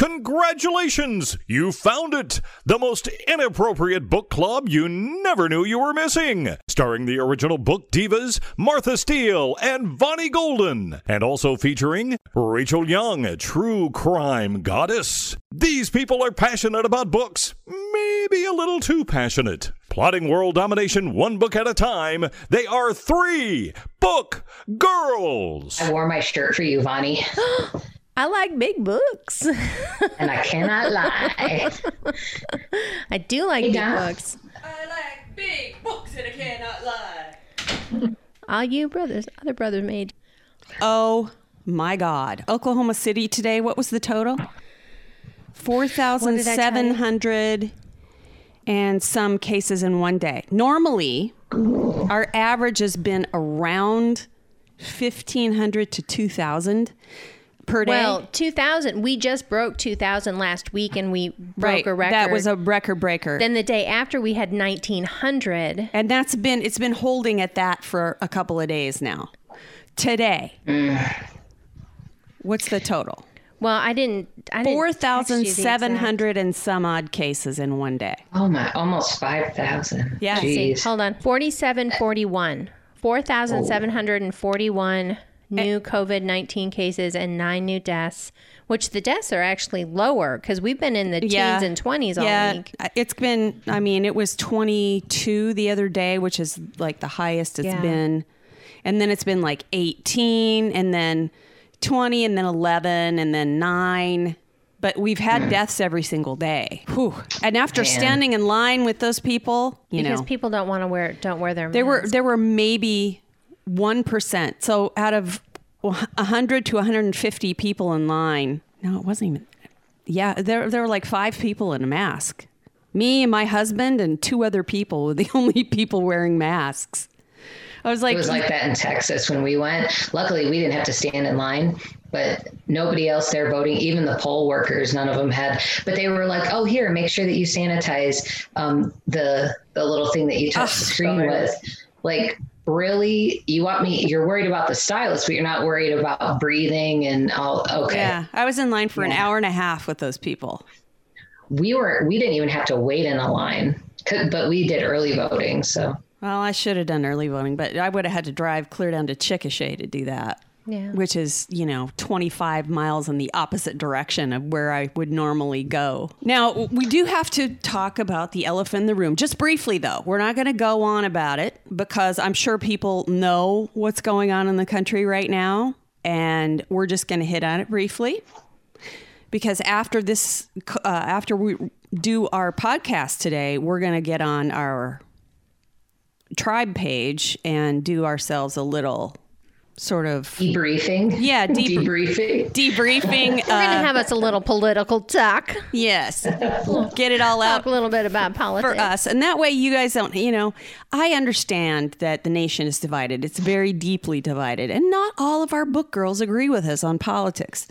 Congratulations! You found it! The most inappropriate book club you never knew you were missing. Starring the original book divas Martha Steele and Vonnie Golden. And also featuring Rachel Young, a true crime goddess. These people are passionate about books, maybe a little too passionate. Plotting world domination one book at a time, they are three book girls. I wore my shirt for you, Vonnie. I like big books. and I cannot lie. I do like Hey, big Dad. books. I like big books and I cannot lie. All you brothers, other brothers made. Oh my God. Oklahoma City today, what was the total? 4,700 and some cases in one day. Normally, our average has been around 1,500 to 2,000 per day. Well, 2000. We just broke 2000 last week and we broke right. a record. That was a record breaker. Then the day after we had 1900. and that's been, it's been holding at that for a couple of days now. Today, what's the total? Well, I didn't. I didn't Four text thousand you the seven exact- hundred and some odd cases in one day. Oh my, almost 5,000. Yeah. See, hold on. 4741. 4,741 new COVID 19 cases and nine new deaths, which the deaths are actually lower because we've been in the teens and 20s all yeah, week. it's been. I mean, it was twenty two the other day, which is like the highest it's Yeah. been, and then it's been like eighteen, and then twenty, and then eleven, and then nine. But we've had mm. deaths every single day. Whew. And after Man. standing in line with those people, you Because know, people don't want to wear don't wear their there were masks. there were maybe one percent. So out of hundred to one hundred and fifty people in line, no, it wasn't even. Yeah, there there were like five people in a mask. Me and my husband and two other people were the only people wearing masks. I was like, It was like that in Texas when we went. Luckily, we didn't have to stand in line, but nobody else there voting, even the poll workers, none of them had. But they were like, "Oh, here, make sure that you sanitize um, the the little thing that you touch the screen with." Like, really, you want me? You're worried about the stylus, but you're not worried about breathing and all. Okay, yeah, I was in line for an hour and a half with those people. we were. We didn't even have to wait in a line, but we did early voting. So Well, I should have done early voting, but I would have had to drive clear down to Chickasha to do that. Yeah. Which is, you know, 25 miles in the opposite direction of where I would normally go. Now, we do have to talk about the elephant in the room, just briefly, though. We're not going to go on about it because I'm sure people know what's going on in the country right now. And we're just going to hit on it briefly because after this, uh, after we do our podcast today, we're going to get on our tribe page and do ourselves a little sort of debriefing. Yeah, deep- debriefing. debriefing. We're going to uh, have us a little political talk. yes, get it all out Talk a little bit about politics. for us, and that way you guys don't. You know, I understand that the nation is divided. It's very deeply divided, and not all of our book girls agree with us on politics.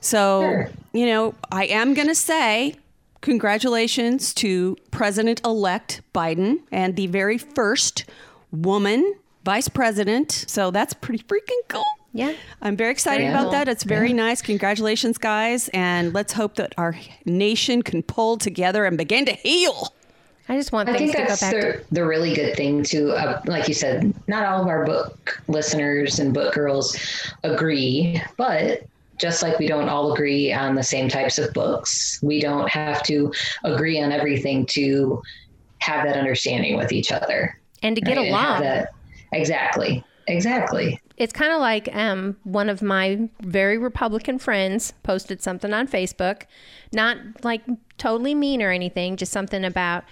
So, Sure. you know, I am going to say. Congratulations to President elect Biden and the very first woman vice president. So that's pretty freaking cool. Yeah. I'm very excited Very about cool. that. It's very nice. Congratulations, guys. And let's hope that our nation can pull together and begin to heal. I just want I things think to go that's back to. the, the really good thing too. Uh, like you said, not all of our book listeners and book girls agree, but just like we don't all agree on the same types of books, we don't have to agree on everything to have that understanding with each other. And to get right? And have along. that- exactly. Exactly. it's kind of like um, one of my very Republican friends posted something on Facebook, not like totally mean or anything, just something about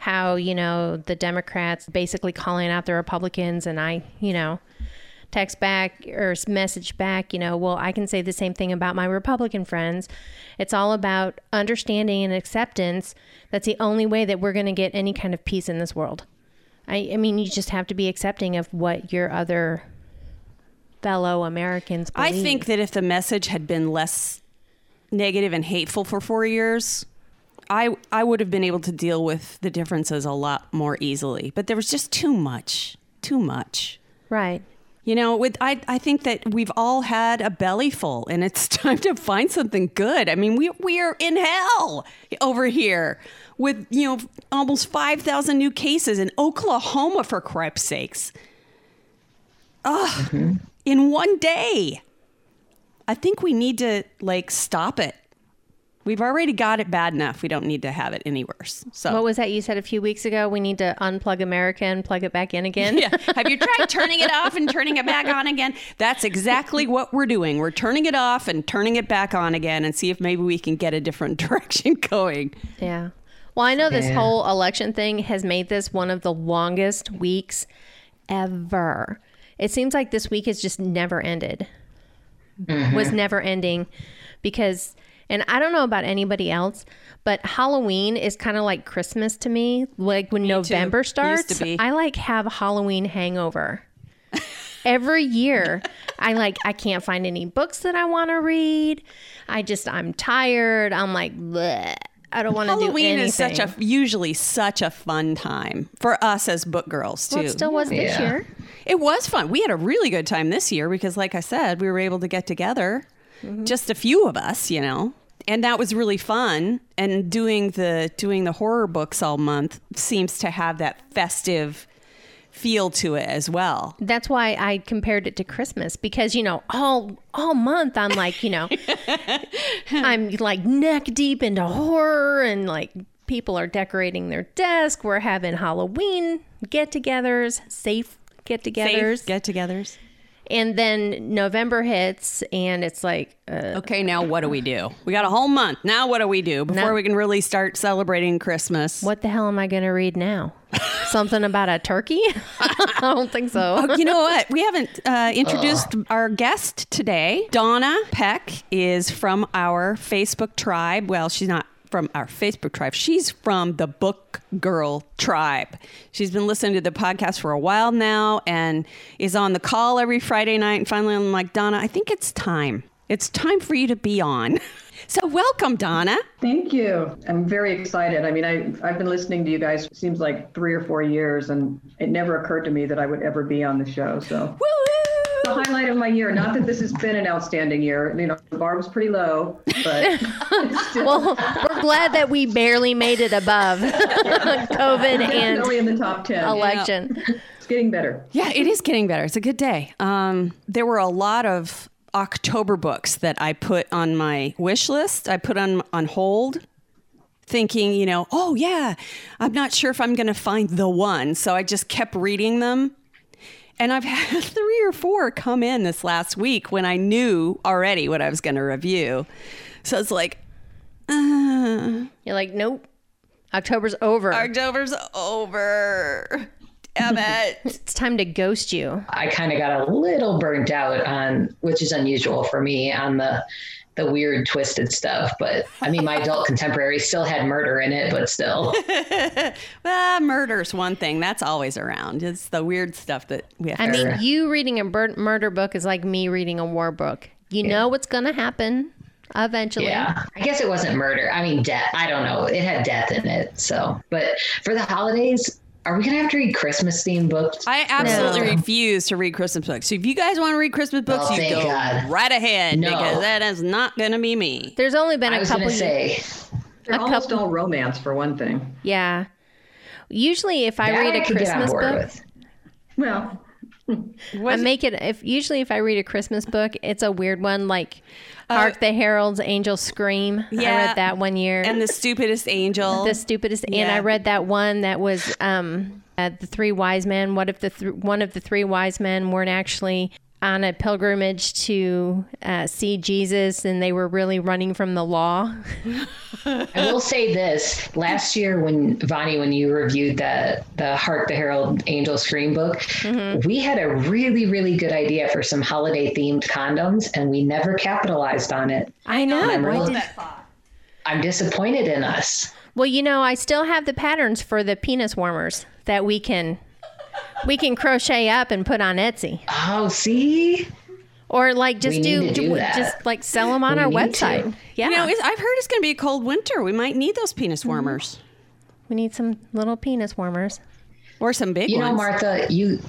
how, you know, the Democrats basically calling out the Republicans. And I, you know, text back or message back, you know, well, I can say the same thing about my Republican friends. It's all about understanding and acceptance. That's the only way that we're going to get any kind of peace in this world. I, I mean, you just have to be accepting of what your other fellow Americans I think that if the message had been less negative and hateful for four years, I I would have been able to deal with the differences a lot more easily. But there was just too much, too much. right. You know, with I I think that we've all had a belly full and it's time to find something good. I mean, we we are in hell over here with, you know, almost 5,000 new cases in Oklahoma for crap's sakes. Ugh. Mm-hmm. In one day. I think we need to like stop it. We've already got it bad enough. We don't need to have it any worse. So What was that you said a few weeks ago? We need to unplug America and plug it back in again. Yeah. Have you tried turning it off and turning it back on again? That's exactly what we're doing. We're turning it off and turning it back on again and see if maybe we can get a different direction going. Yeah. Well, I know this Yeah. whole election thing has made this one of the longest weeks ever. It seems like this week has just never ended. Mm-hmm. Was never ending because and I don't know about anybody else, but Halloween is kind of like Christmas to me. Like when November Used to starts, be. I like have a Halloween hangover. Every year, I like I can't find any books that I want to read. I just I'm tired. I'm like, Bleh. I don't want to do Halloween is such a usually such a fun time for us as book girls too. well, it still was this Yeah. year. It was fun. We had a really good time this year because, like I said, we were able to get together, mm-hmm. just a few of us, you know, and that was really fun. And doing the doing the horror books all month seems to have that festive feel to it as well. That's why I compared it to Christmas because you know all all month I'm like you know I'm like neck deep into horror and like people are decorating their desk. We're having Halloween get-togethers, safe get-togethers, get-togethers. And then November hits and it's like uh, Okay, now what do we do? We got a whole month. Now what do we do before we can really start celebrating Christmas? what the hell am I going to read now? Something about a turkey? I don't think so. Oh, you know what? We haven't uh, introduced our guest today. Donna Peck is from our Facebook tribe. Well, she's not from our Facebook tribe. She's from the Book Girl tribe. She's been listening to the podcast for a while now and is on the call every Friday night. And finally, I'm like, Donna, I think it's time. It's time for you to be on. So, welcome, Donna. Thank you. I'm very excited. I mean, I, I've been listening to you guys, it seems like three or four years, and it never occurred to me that I would ever be on the show. So, the highlight of my year, not that this has been an outstanding year. You know, the bar was pretty low, but still well, we're glad that we barely made it above COVID and in the top 10. election. It's getting better. Yeah, it is getting better. It's a good day. Um, there were a lot of October books that I put on my wish list. I put on on hold, thinking, you know, oh yeah, I'm not sure if I'm going to find the one. So I just kept reading them, and I've had three or four come in this last week when I knew already what I was going to review. So it's like, uh, You're like, nope. October's over. October's over. Damn it. it's time to ghost you. I kind of got a little burnt out on, which is unusual for me, on the the weird twisted stuff. But I mean, my adult contemporary still had murder in it, but still. well, murder's one thing. That's always around. It's the weird stuff that we have I to mean, you reading a bur- murder book is like me reading a war book. You know what's going to happen eventually. Yeah, I guess it wasn't murder. I mean, death. I don't know. It had death in it. So, but for the holidays, are we gonna have to read Christmas themed books? I absolutely No. refuse to read Christmas books. So if you guys want to read Christmas books, Oh, you go God. right ahead No. because that is not going to be me. There's only been I a was couple gonna say They're A almost couple- all romance, for one thing. Yeah. Usually if I that read a I could get on Christmas book, with. Well, I make it if usually if I read a Christmas book, it's a weird one like Uh, Hark the Herald's Angel Scream. Yeah. I Yeah. read that one year. And the stupidest angel. the stupidest and I read that one that was um uh, the three wise men. What if the th- one of the three wise men weren't actually on a pilgrimage to uh, see Jesus and they were really running from the law? I will say this: last year, when Vonnie, when you reviewed the the Hark the Herald Angel Scream book, we had a really, really good idea for some holiday themed condoms, and we never capitalized on it. I know. I'm why really- did- I'm disappointed in us. well, you know, I still have the patterns for the penis warmers that we can we can crochet up and put on Etsy. Oh, see, Or like just do, do just like sell them on We our website. to. Yeah. you know, I've heard it's going to be a cold winter. We might need those penis Mm-hmm. warmers we need some little penis warmers. or some big you know, ones. Martha, you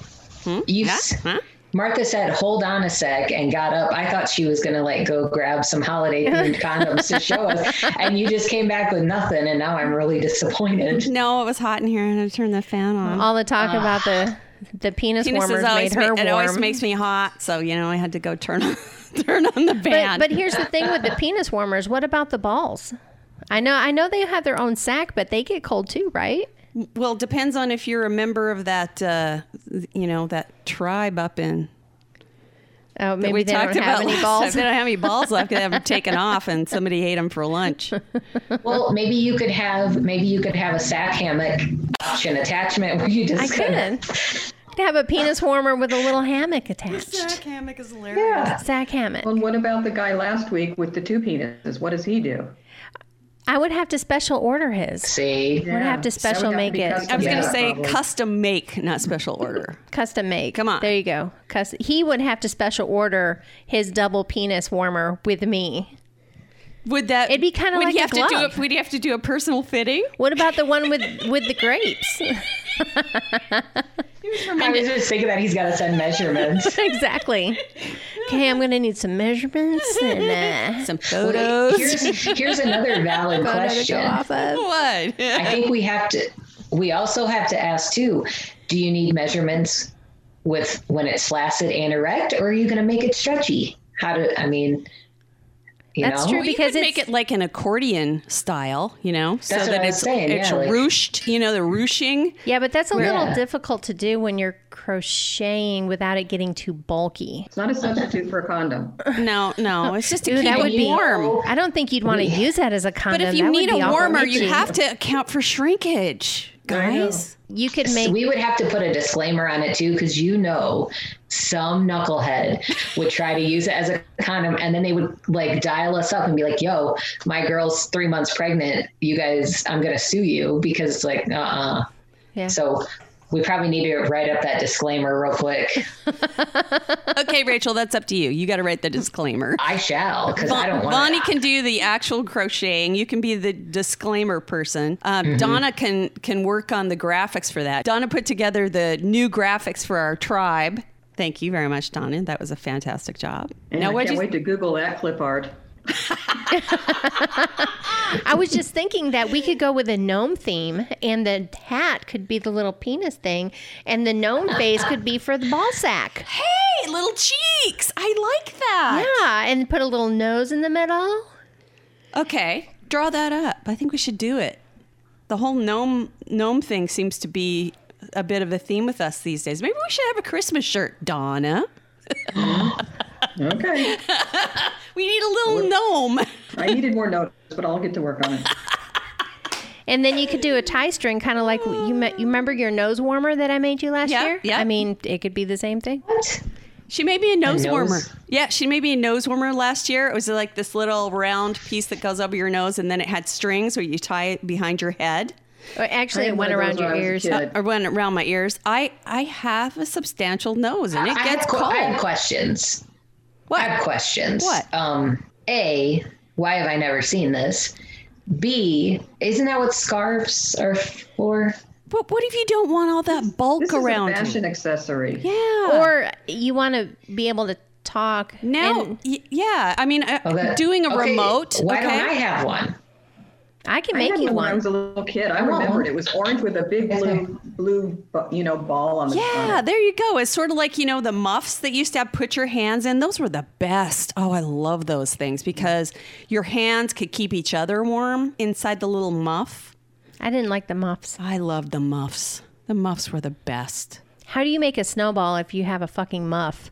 you Yeah? Huh? Martha said, "Hold on a sec," and got up. I thought she was gonna like go grab some holiday themed condoms to show us, and you just came back with nothing. And now I'm really disappointed. No, it was hot in here, and I turned the fan on. All the talk about the the penis Penises warmers made her ma- warm. It always makes me hot, so you know I had to go turn on turn on the fan. but but here's the thing with the penis warmers. What about the balls? I know I know they have their own sack, but they get cold too, right? Well, depends on if you're a member of that, uh, you know, that tribe up in. Oh, that maybe we they talked don't have about any balls. They don't have any balls left. They have them taken off, and somebody ate them for lunch. Well, maybe you could have maybe you could have a sack hammock option attachment where you just I kinda- could. To have a penis warmer with a little hammock attached. Sack hammock is hilarious. Sack hammock. Well, what about the guy last week with the two penises? What does he do? I would have to special order his. See, Would have to special have to make be it. I was going to say probably. custom make, not special order. Custom make. Come on. There you go. Cus- he would have to special order his double penis warmer with me. Would that? It'd be kinda would like you a have to do glove. it? Would you have to do a personal fitting? What about the one with with the grapes? I was just thinking that he's got to send measurements. exactly. Okay, I'm gonna need some measurements and uh, Some Wait, photos. here's here's another valid photo to go question. off of. what? I think we have to. We also have to ask too. Do you need measurements with when it's flaccid and erect, or are you going to make it stretchy? How do I mean? You That's know? true. Well, you because could make it like an accordion style, you know, so what that I was it's saying, it's yeah, like- ruched, you know, the ruching. Yeah, but that's a Yeah. little difficult to do when you're crocheting without it getting too bulky. It's not a substitute for a condom. No, no, it's just to Ooh, keep that would be warm. I don't think you'd want to use that as a condom. But if you That need a warmer, you have to account for shrinkage, guys. You could make we would have to put a disclaimer on it too, because you know some knucklehead would try to use it as a condom, and then they would like dial us up and be like, "Yo, my girl's three months pregnant. You guys, I'm gonna sue you because it's like, uh, uh Yeah. So we probably need to write up that disclaimer real quick. Okay, Rachel, that's up to you. You got to write the disclaimer. I shall, because I don't want. Vonnie can do the actual crocheting. You can be the disclaimer person. Um, Mm-hmm. Donna can can work on the graphics for that. Donna put together the new graphics for our tribe. Thank you very much, Donna. That was a fantastic job. And now, I what can't you? wait to Google that clip art. I was just thinking that we could go with a gnome theme, and the hat could be the little penis thing, and the gnome face could be for the ball sack. Hey, little cheeks! I like that. Yeah, and put a little nose in the middle. Okay, draw that up. I think we should do it. The whole gnome gnome thing seems to be a bit of a theme with us these days. Maybe we should have a Christmas shirt, Donna. Okay. We need a little gnome. I needed more notes, but I'll get to work on it. And then you could do a tie string, kind of like you me- you remember your nose warmer that I made you last Yeah, year. yeah. I mean, it could be the same thing. What? She made me a nose, nose? warmer. Yeah, she made me a nose warmer last year. It was like this little round piece that goes over your nose, and then it had strings where you tie it behind your head Or actually, it went around your ears. was a kid. or went around my ears. I I have a substantial nose, and it I gets have, cold. I have questions. what? I have questions. What? Um, A, why have I never seen this? B, isn't that what scarves are for? But what if you don't want all that bulk This around is a you? fashion accessory. Yeah. Or you want to be able to talk now, and y- yeah. I mean, uh, that- doing a okay, remote. Why okay. don't I have one? I can make had you one when I was a little kid. I want remembered it was orange with a big blue, blue, you know, ball on the Yeah, front. there you go. It's sort of like, you know, the muffs that used to have put your hands in. Those were the best. Oh, I love those things because your hands could keep each other warm inside the little muff. I didn't like the muffs. I loved the muffs. The muffs were the best. How do you make a snowball if you have a fucking muff?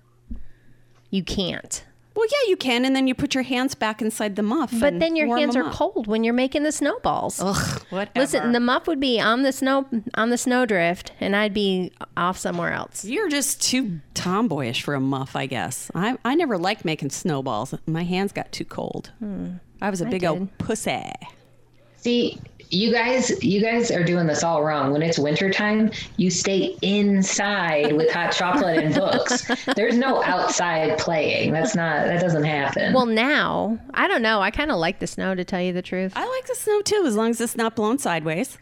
You can't. Well, yeah, you can, and then you put your hands back inside the muff. But then your hands are up. cold when you're making the snowballs. Ugh, whatever. Listen, the muff would be on the snow on the snowdrift, and I'd be off somewhere else. You're just too tomboyish for a muff, I guess. I, I never liked making snowballs. My hands got too cold. Hmm. I was a big did. old pussy. See, you guys, you guys are doing this all wrong. When it's wintertime, you stay inside with hot chocolate and books. There's no outside playing. That's not. That doesn't happen. Well, now I don't know. I kind of like the snow, to tell you the truth. I like the snow too, as long as it's not blown sideways.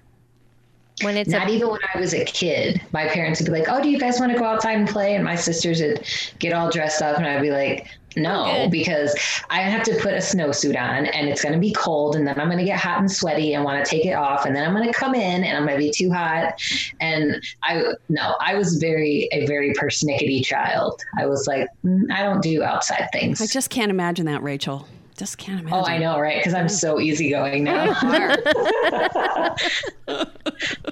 When it's Not a, even when I was a kid, my parents would be like, "Oh, do you guys want to go outside and play?" And my sisters would get all dressed up, and I'd be like, "No," because I have to put a snowsuit on, and it's going to be cold, and then I'm going to get hot and sweaty, and want to take it off, and then I'm going to come in, and I'm going to be too hot, and I no, I was very a very persnickety child. I was like, "Mm, I don't do outside things. I just can't imagine that, Rachel. Just can't imagine. Oh, I know, right? Because I'm so easygoing now.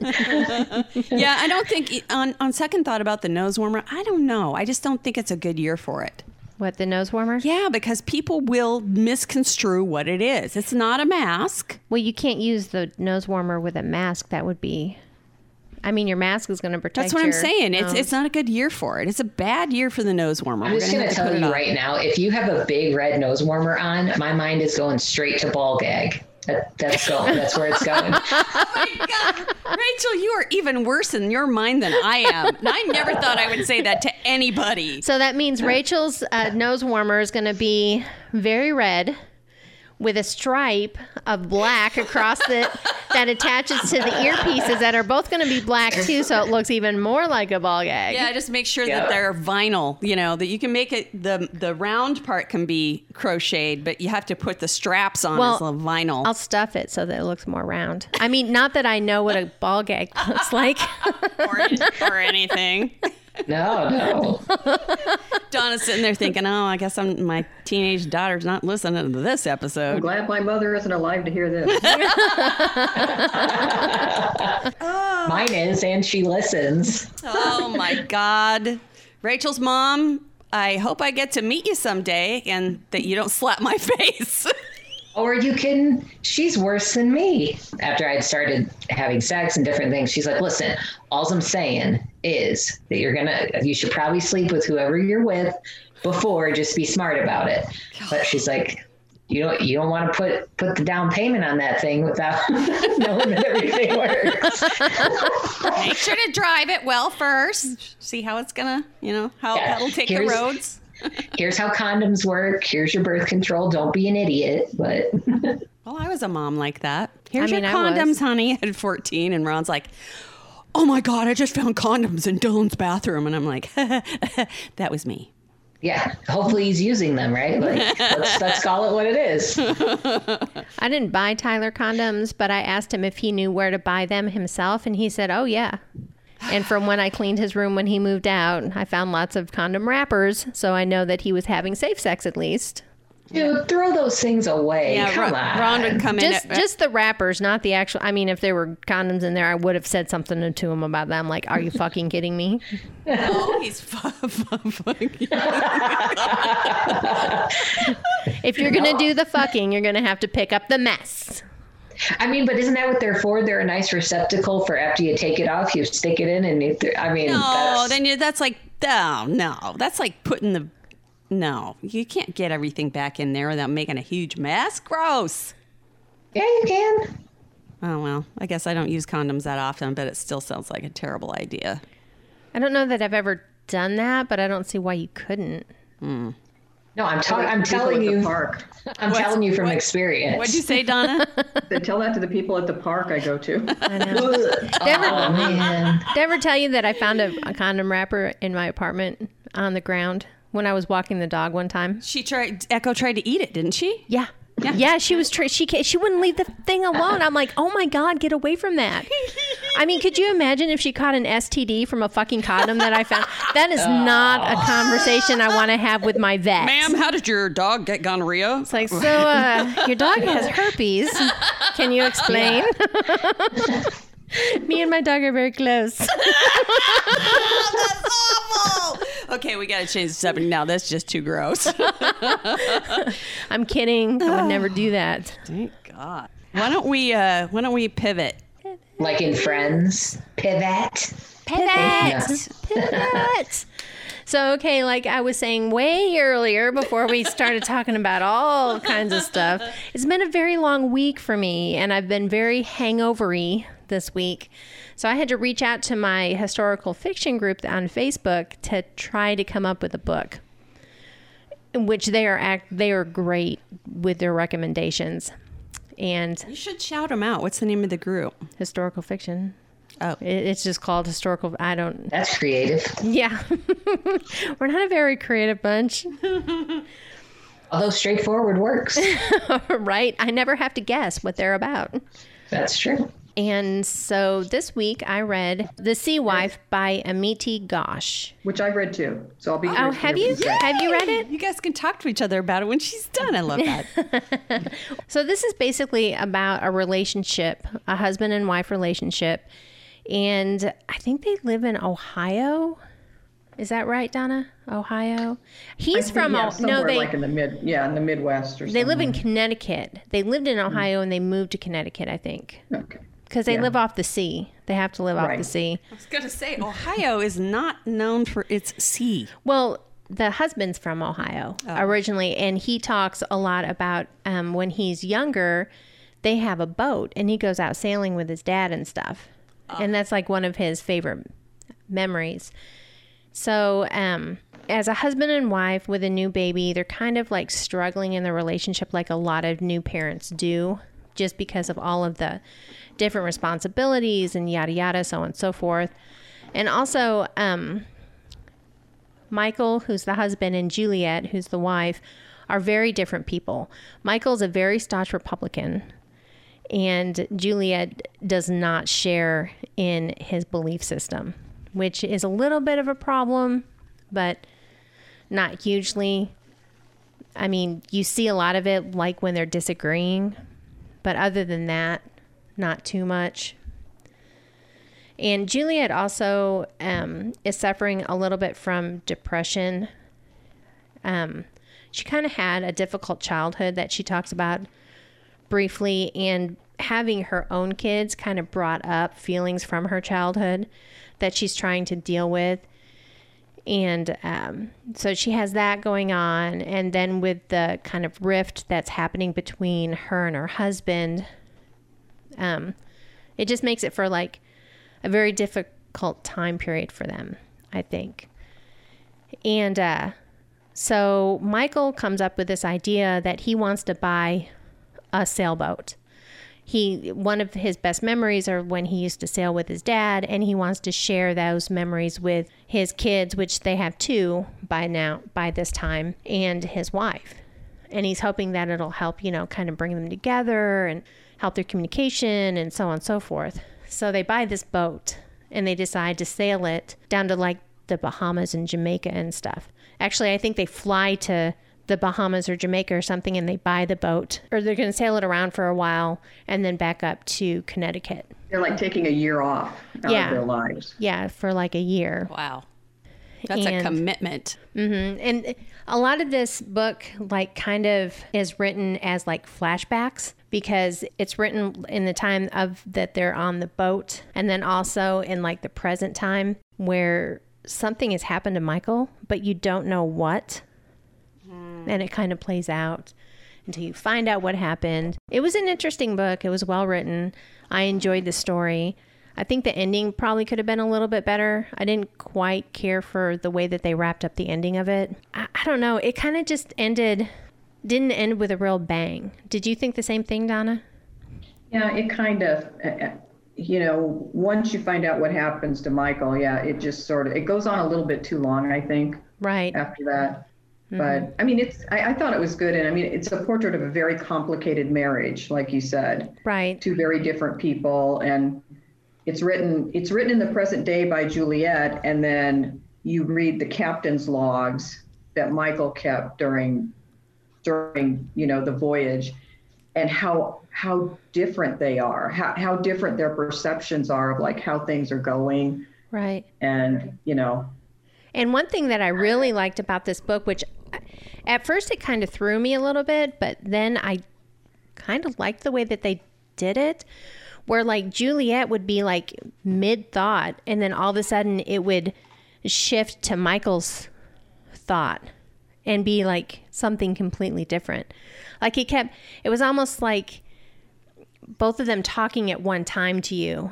yeah, I don't think on on second thought about the nose warmer. I don't know. I just don't think it's a good year for it. what the nose warmer? Yeah, because people will misconstrue what it is. It's not a mask. Well, you can't use the nose warmer with a mask. That would be. I mean, your mask is going to protect. That's what I'm saying. It's nose. it's not a good year for it. It's a bad year for the nose warmer. I'm We're just gonna going to have tell you right now if you have a big red nose warmer on, my mind is going straight to ball gag. That, that's going. That's where it's going. Oh my god. Rachel, you are even worse in your mind than I am. And I never thought I would say that to anybody. So that means Rachel's uh, nose warmer is going to be very red with a stripe of black across the that attaches to the earpieces that are both going to be black too, so it looks even more like a ball gag. Yeah, just make sure Yeah. that they're vinyl. You know that you can make it. the The round part can be crocheted, but you have to put the straps on Well, as a vinyl. I'll stuff it so that it looks more round. I mean, not that I know what a ball gag looks like. or, or anything. No, no. Donna's sitting there thinking, "Oh, I guess I'm my teenage daughter's not listening to this episode." I'm glad my mother isn't alive to hear this. Oh. Mine is, and she listens. Oh my God, Rachel's mom. I hope I get to meet you someday, and that you don't slap my face. Are you can, She's worse than me. After I'd started having sex and different things, she's like, listen, all I'm saying is that you're going to, you should probably sleep with whoever you're with before, just be smart about it. But she's like, you don't, you don't want to put, put the down payment on that thing without knowing that everything works. Make sure to drive it well first. See how it's gonna, you know, how Yeah. that'll take Here's- the roads. Here's how condoms work. Here's your birth control. Don't be an idiot. But Well, I was a mom like that. Here's mean, your condoms, honey, at 14. And Ron's like, oh my God, I just found condoms in Dylan's bathroom. And I'm like, that was me. yeah, hopefully he's using them, right? Like, let's, let's call it what it is. I didn't buy Tyler condoms, but I asked him if he knew where to buy them himself, and he said, "Oh yeah." And from when I cleaned his room when he moved out, I found lots of condom wrappers, so I know that he was having safe sex at least. Dude, throw those things away. Come Ron, on. Ron would come Just in. At, just the wrappers, not the actual. I mean, if there were condoms in there, I would have said something to him about them. Like, "Are you fucking kidding me?" oh, he's fu- fu- fucking. If you're gonna do the fucking, you're gonna have to pick up the mess. I mean, but isn't that what they're for? They're a nice receptacle for after you take it off, you stick it in, and you th- I mean, No, that's, then you, that's like, oh, no. That's like putting the. No, you can't get everything back in there without making a huge mess. Gross. yeah, you can. Oh, well, I guess I don't use condoms that often, but it still sounds like a terrible idea. I don't know that I've ever done that, but I don't see why you couldn't. Hmm. No, I'm, ta- I'm telling you. park. I'm telling you from what- experience. What'd you say, Donna? They tell that to the people at the park I go to. I know. oh man. Did I ever tell you that I found a, a condom wrapper in my apartment on the ground when I was walking the dog one time? she tried, Echo tried to eat it, didn't she? Yeah. Yeah, she was. Tra- she she wouldn't leave the thing alone. I'm like, oh my god, get away from that. I mean, could you imagine if she caught an STD from a fucking condom that I found? That is not a conversation I want to have with my vet. Ma'am, how did your dog get gonorrhea? It's like, so uh, your dog has herpes. Can you explain? Me and my dog are very close. That's awful. Okay, we got to change the subject now. That's just too gross. I'm kidding. I would never do that. Thank God. Why don't we? uh Why don't we pivot? Like in Friends, pivot. Pivot. Pivot. So, okay, like I was saying way earlier before we started talking about all kinds of stuff, it's been a very long week for me, and I've been very hangovery this week. So, I had to reach out to my historical fiction group on Facebook to try to come up with a book, in which they are act they are great with their recommendations. and You should shout them out. What's the name of the group? historical fiction. Oh. It's just called historical. I don't. That's creative. Yeah, we're not a very creative bunch, Although straightforward works. right? I never have to guess what they're about. That's true. And so this week I read The Sea Wife by Amity Ghosh. Which I've read too. So I'll be. Oh, curious have you? what. Have you read it? You guys can talk to each other about it when she's done. I love that. So this is basically about a relationship, a husband and wife relationship, and I think they live in Ohio. Is that right, Donna? Ohio. He's think, from yeah, O- no, they like in the mid, yeah, in the Midwest or something. they live in Connecticut. They lived in mm-hmm. Ohio and they moved to Connecticut, I think, Okay. Because they Yeah. live off the sea. They have to live off the sea. I was going to say, Ohio is not known for its sea. Well, the husband's from Ohio originally, and he talks a lot about um, when he's younger, they have a boat and he goes out sailing with his dad and stuff. And that's like one of his favorite memories. So, um, as a husband and wife with a new baby, they're kind of like struggling in the relationship, like a lot of new parents do, just because of all of the different responsibilities and yada yada, so on and so forth. And also, um, Michael, who's the husband, and Juliet, who's the wife, are very different people. Michael's a very staunch Republican, and Juliet does not share in his belief system, which is a little bit of a problem, but not hugely. I mean, you see a lot of it like when they're disagreeing, but other than that, not too much. And Juliet also um, is suffering a little bit from depression. Um, she kind of had a difficult childhood that she talks about briefly, and having her own kids kind of brought up feelings from her childhood that she's trying to deal with. And um, so she has that going on. And then with the kind of rift that's happening between her and her husband, um, it just makes it for like a very difficult time period for them, I think. And uh, so Michael comes up with this idea that he wants to buy a sailboat. He one of his best memories are when he used to sail with his dad, and he wants to share those memories with his kids, which they have two by now by this time, and his wife. And he's hoping that it'll help, you know, kind of bring them together and help their communication and so on and so forth. So they buy this boat and they decide to sail it down to like the Bahamas and Jamaica and stuff. Actually, I think they fly to the Bahamas or Jamaica or something and they buy the boat or they're going to sail it around for a while and then back up to Connecticut. They're like taking a year off out Yeah. of their lives. Yeah, for like a year. Wow. That's And- a commitment. Mm-hmm. And a lot of this book, like, kind of is written as like flashbacks because it's written in the time of that they're on the boat, and then also in like the present time where something has happened to Michael, but you don't know what, and it kind of plays out until you find out what happened. It was an interesting book. It was well written. I enjoyed the story. I think the ending probably could have been a little bit better. I didn't quite care for the way that they wrapped up the ending of it. I, I don't know. It kind of just ended, didn't end with a real bang. Did you think the same thing, Donna? Yeah, it kind of, uh, uh, you know, once you find out what happens to Michael, yeah, it just sort of, it goes on a little bit too long, I think, Right. after that. But mm-hmm. I mean, it's, I, I thought it was good. And I mean, it's a portrait of a very complicated marriage, like you said, Right. two very different people. And it's written, it's written in the present day by Juliet. And then you read the captain's logs that Michael kept during, during, you know, the voyage and how how different they are how, how different their perceptions are of like how things are going Right. and you know And one thing that I really liked about this book, which at first it kind of threw me a little bit, but then I kind of liked the way that they did it, where like Juliet would be like mid thought, and then all of a sudden it would shift to Michael's thought and be like something completely different. Like he kept, it was almost like both of them talking at one time to you.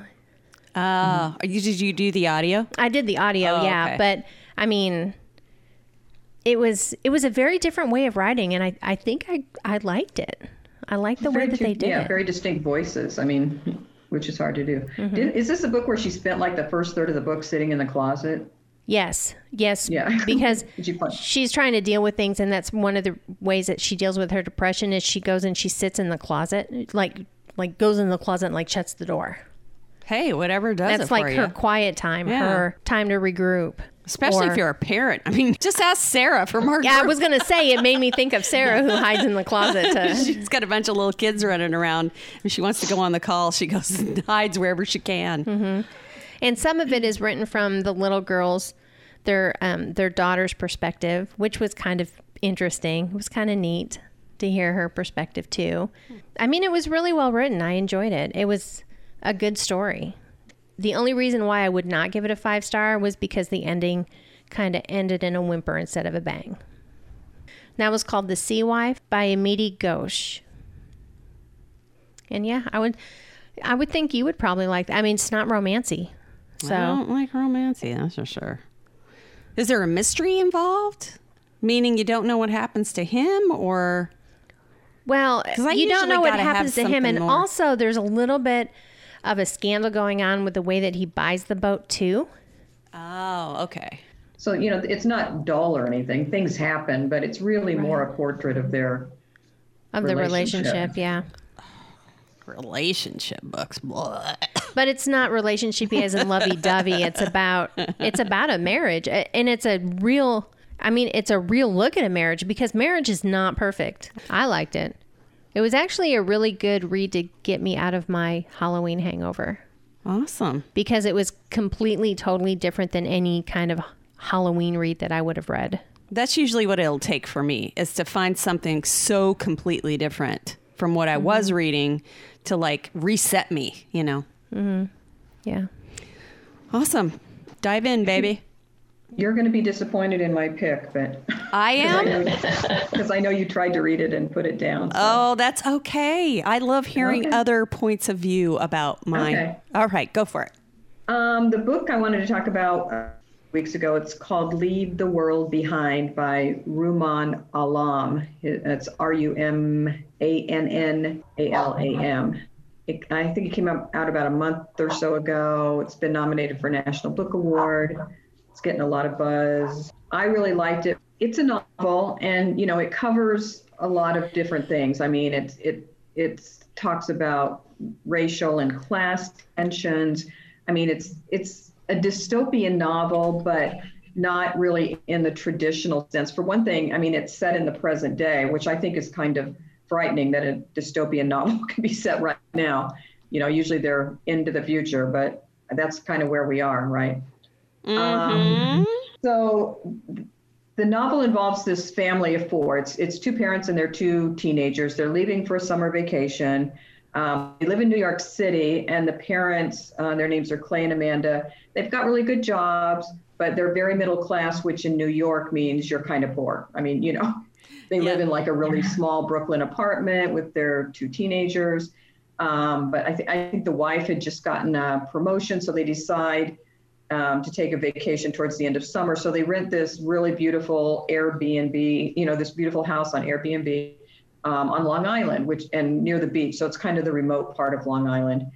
Uh, are you, did you do the audio? I did the audio, Oh, yeah, okay. but I mean, it was it was a very different way of writing, and I I think I I liked it. I like the way that two- they did yeah, it. very distinct voices. I mean, which is hard to do. Mm-hmm. Did, is this a book where she spent like the first third of the book sitting in the closet? Yes, yes, Yeah. because Did you find- she's trying to deal with things, and that's one of the ways that she deals with her depression. Is she goes and she sits in the closet, like like goes in the closet and like shuts the door. Hey, whatever does That's it like for her you. quiet time, Yeah. her time to regroup. Especially Or- if you're a parent. I mean, just ask Sarah for our Yeah, I was gonna say it made me think of Sarah who hides in the closet. To, She's got a bunch of little kids running around. If she wants to go on the call, she goes and hides wherever she can. Mm-hmm. and some of it is written from the little girls, their um, their daughter's perspective, which was kind of interesting. It was kind of neat to hear her perspective too. I mean, it was really well written. I enjoyed it. It was a good story. The only reason why I would not give it a five star was because the ending kind of ended in a whimper instead of a bang. That was called The Sea Wife by Amity Ghosh. And yeah, I would I would think you would probably like that. I mean, it's not romancy. So I don't like romancy, that's for sure. Is there a mystery involved? Meaning you don't know what happens to him or Well, you don't know what happens to him, and more. also there's a little bit of a scandal going on with the way that he buys the boat too. Oh, okay. So you know, it's not dull or anything. Things happen, but it's really more a portrait of their. Of the Relationship. relationship, yeah, Relationship books. Blah. but it's not relationship as in lovey dovey. It's about it's about a marriage, and it's a real. I mean, it's a real look at a marriage because marriage is not perfect. I liked it. It was actually a really good read to get me out of my Halloween hangover. Awesome. because it was completely totally different than any kind of Halloween read that I would have read. That's usually what it'll take for me is to find something so completely different from what I was reading to like reset me, you know. Mm-hmm. Yeah. Awesome. Dive in, baby. You're going to be disappointed in my pick, but I am. because I know you tried to read it and put it down. so- Oh, that's okay. I love hearing Okay. other points of view about mine. Okay. All right, go for it. Um, the book I wanted to talk about uh, weeks ago. It's called "Leave the World Behind" by Rumaan Alam. It- It's R U M A N N A L A M. It, I think it came out, out about a month or so ago. It's been nominated for a National Book Award. It's getting a lot of buzz. I really liked it. It's a novel, and you know, it covers a lot of different things. I mean, it's it it talks about racial and class tensions. I mean, it's it's a dystopian novel, but not really in the traditional sense. For one thing, I mean, it's set in the present day, which I think is kind of frightening that a dystopian novel can be set right now. You know, usually they're into the future, but that's kind of where we are, right? Um, so the novel involves this family of four. It's it's two parents and their two teenagers. They're leaving for a summer vacation. Um, they live in New York City, and the parents, uh, their names are Clay and Amanda. They've got really good jobs, but they're very middle class, which in New York means you're kind of poor. I mean, you know, they live in like a really small Brooklyn apartment with their two teenagers. Um, but I, th- I think the wife had just gotten a promotion, so they decide um, to take a vacation towards the end of summer. So they rent this really beautiful Airbnb, you know, this beautiful house on Airbnb um, on Long Island, which and near the beach. So it's kind of the remote part of Long Island.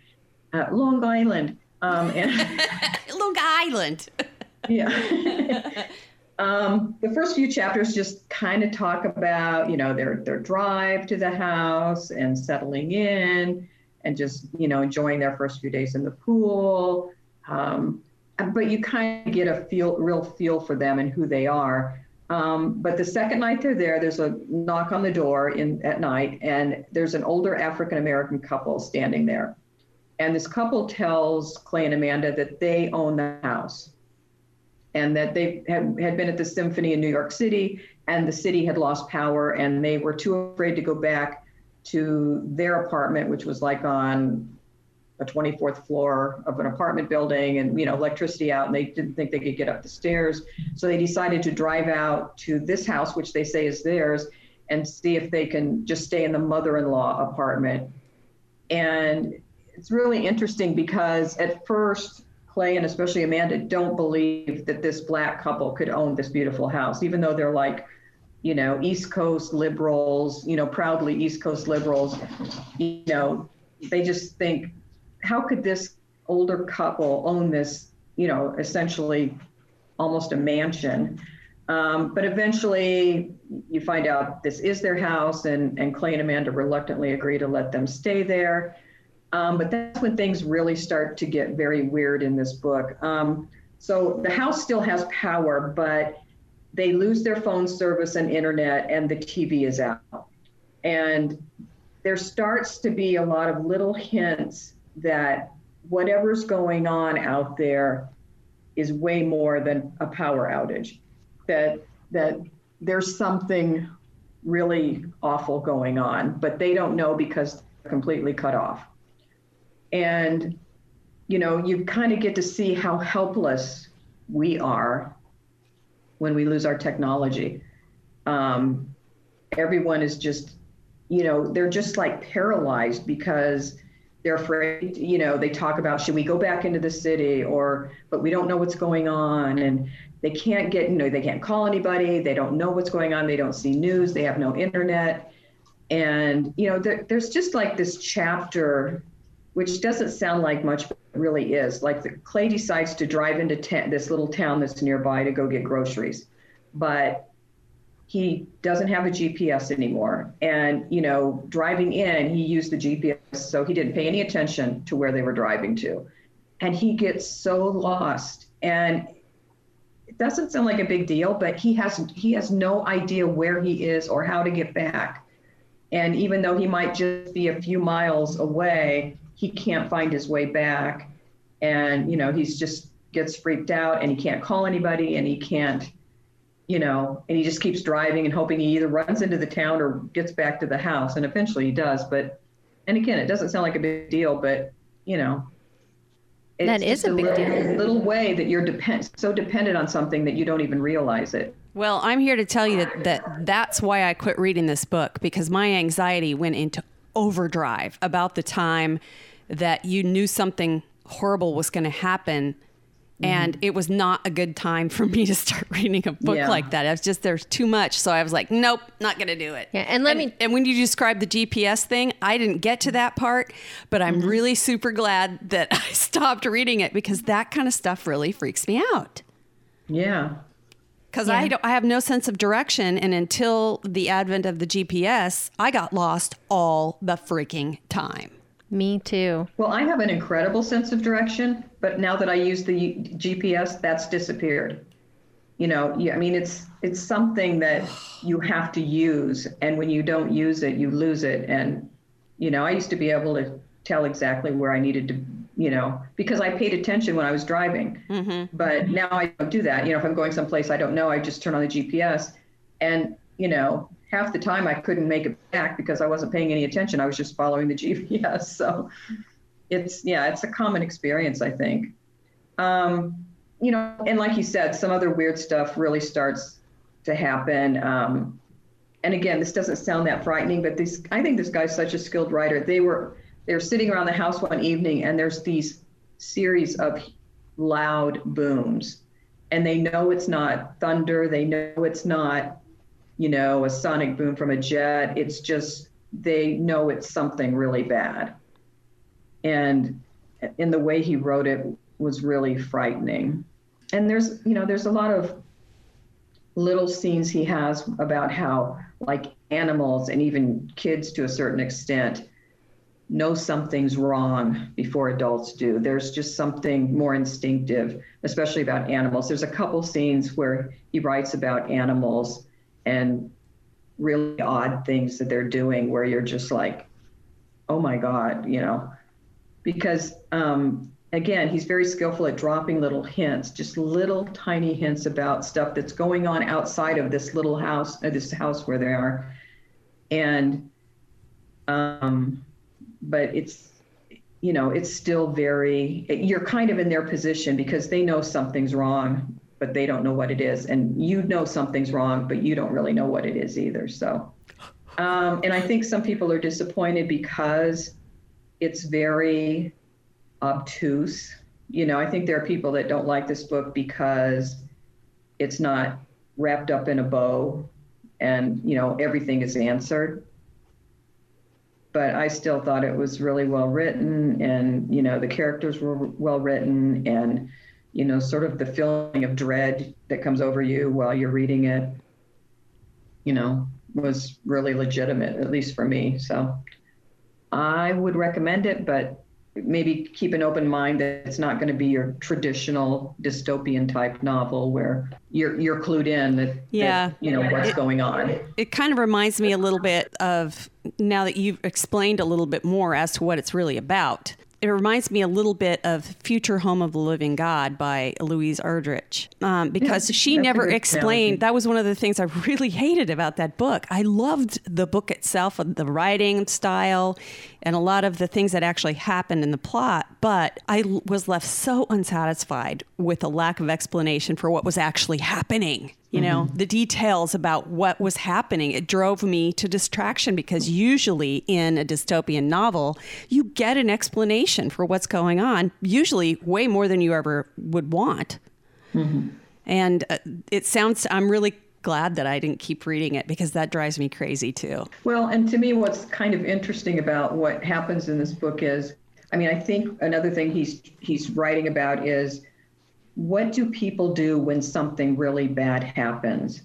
Uh, Long Island. Um, and Long Island. yeah. um, the first few chapters just kind of talk about, you know, their their drive to the house and settling in, and just you know enjoying their first few days in the pool. Um, but you kind of get a feel, real feel for them and who they are. Um, but the second night they're there, there's a knock on the door in at night, and there's an older African American couple standing there. And this couple tells Clay and Amanda that they own the house and that they had, had been at the symphony in New York City and the city had lost power and they were too afraid to go back to their apartment, which was like on a 24th floor of an apartment building and, you know, electricity out and they didn't think they could get up the stairs. So they decided to drive out to this house, which they say is theirs, and see if they can just stay in the mother-in-law apartment. And it's really interesting because at first, Clay and especially Amanda don't believe that this black couple could own this beautiful house, even though they're like you know, East Coast liberals, you know, proudly East Coast liberals, you know, they just think, how could this older couple own this, you know, essentially almost a mansion? Um, but eventually you find out this is their house, and, and Clay and Amanda reluctantly agree to let them stay there. Um, but that's when things really start to get very weird in this book. Um, so the house still has power, but they lose their phone service and internet, and the TV is out. And there starts to be a lot of little hints that whatever's going on out there is way more than a power outage. That that there's something really awful going on, but they don't know because they're completely cut off. And you know, you kind of get to see how helpless we are when we lose our technology. Um, everyone is just, you know, they're just like paralyzed because they're afraid, you know, they talk about should we go back into the city or, but we don't know what's going on. And they can't get, you know, they can't call anybody. They don't know what's going on. They don't see news. They have no internet. And, you know, there, there's just like this chapter, which doesn't sound like much, but really is. Like the, Clay decides to drive into this little town that's nearby to go get groceries. But he doesn't have a GPS anymore. And, you know, driving in, he used the GPS, so he didn't pay any attention to where they were driving to. And he gets so lost. And it doesn't sound like a big deal, but he has he has no idea where he is or how to get back. And even though he might just be a few miles away, he can't find his way back. And, you know, he's just gets freaked out and he can't call anybody and he can't you know, and he just keeps driving and hoping he either runs into the town or gets back to the house. And eventually he does. But, and again, it doesn't sound like a big deal, but, you know, it's That is just a big little, deal. little way that you're depend, so dependent on something that you don't even realize it. Well, I'm here to tell you that, that that's why I quit reading this book because my anxiety went into overdrive about the time that you knew something horrible was going to happen. And mm-hmm. it was not a good time for me to start reading a book Yeah. like that. I was just, there's too much. So I was like, nope, not going to do it. Yeah, and let me- And when you describe the GPS thing, I didn't get to that part, but I'm mm-hmm. really super glad that I stopped reading it because that kind of stuff really freaks me out Yeah. because I don't, I have no sense of direction, and until the advent of the GPS, I got lost all the freaking time. Me too. Well, I have an incredible sense of direction, but now that I use the GPS, that's disappeared. You know, yeah, I mean, it's it's something that you have to use, and when you don't use it, you lose it. And you know, I used to be able to tell exactly where I needed to, you know, because I paid attention when I was driving. Mm-hmm. But now I don't do that. You know, if I'm going someplace I don't know, I just turn on the GPS, and you know, half the time I couldn't make it back because I wasn't paying any attention. I was just following the GPS. So it's yeah, it's a common experience, I think. Um, you know, and like you said, some other weird stuff really starts to happen. Um, and again, this doesn't sound that frightening, but this I think this guy's such a skilled writer. They were they were sitting around the house one evening, and there's these series of loud booms, and they know it's not thunder. They know it's not, you know, a sonic boom from a jet. It's just they know it's something really bad. And in the way he wrote it was really frightening. And there's, you know, there's a lot of little scenes he has about how like animals and even kids to a certain extent know something's wrong before adults do. There's just something more instinctive, especially about animals. There's a couple scenes where he writes about animals and really odd things that they're doing where you're just like, oh my God, you know, because um, again, he's very skillful at dropping little hints, just little tiny hints about stuff that's going on outside of this little house, uh, this house where they are. And, um, but it's, you know, it's still very, you're kind of in their position because they know something's wrong, but they don't know what it is. And you know something's wrong, but you don't really know what it is either. So, um, and I think some people are disappointed because it's very obtuse. You know, I think there are people that don't like this book because it's not wrapped up in a bow and you know everything is answered but I still thought it was really well written, and you know the characters were well written, and you know sort of the feeling of dread that comes over you while you're reading it, you know, was really legitimate, at least for me. So I would recommend it, but maybe keep an open mind that it's not going to be your traditional dystopian type novel where you're you're clued in that, Yeah. that, you know what's going on. It kind of reminds me a little bit of now that you've explained a little bit more as to what it's really about. It reminds me a little bit of Future Home of the Living God by Louise Erdrich um, because Yeah, she never explained. That was one of the things I really hated about that book. I loved the book itself, and the writing style, and a lot of the things that actually happened in the plot, but I l- was left so unsatisfied with a lack of explanation for what was actually happening. You know, the details about what was happening, it drove me to distraction because usually in a dystopian novel, you get an explanation for what's going on, usually way more than you ever would want. And uh, it sounds, I'm really glad that I didn't keep reading it because that drives me crazy too. Well, and to me, what's kind of interesting about what happens in this book is, I mean, I think another thing he's he's writing about is what do people do when something really bad happens?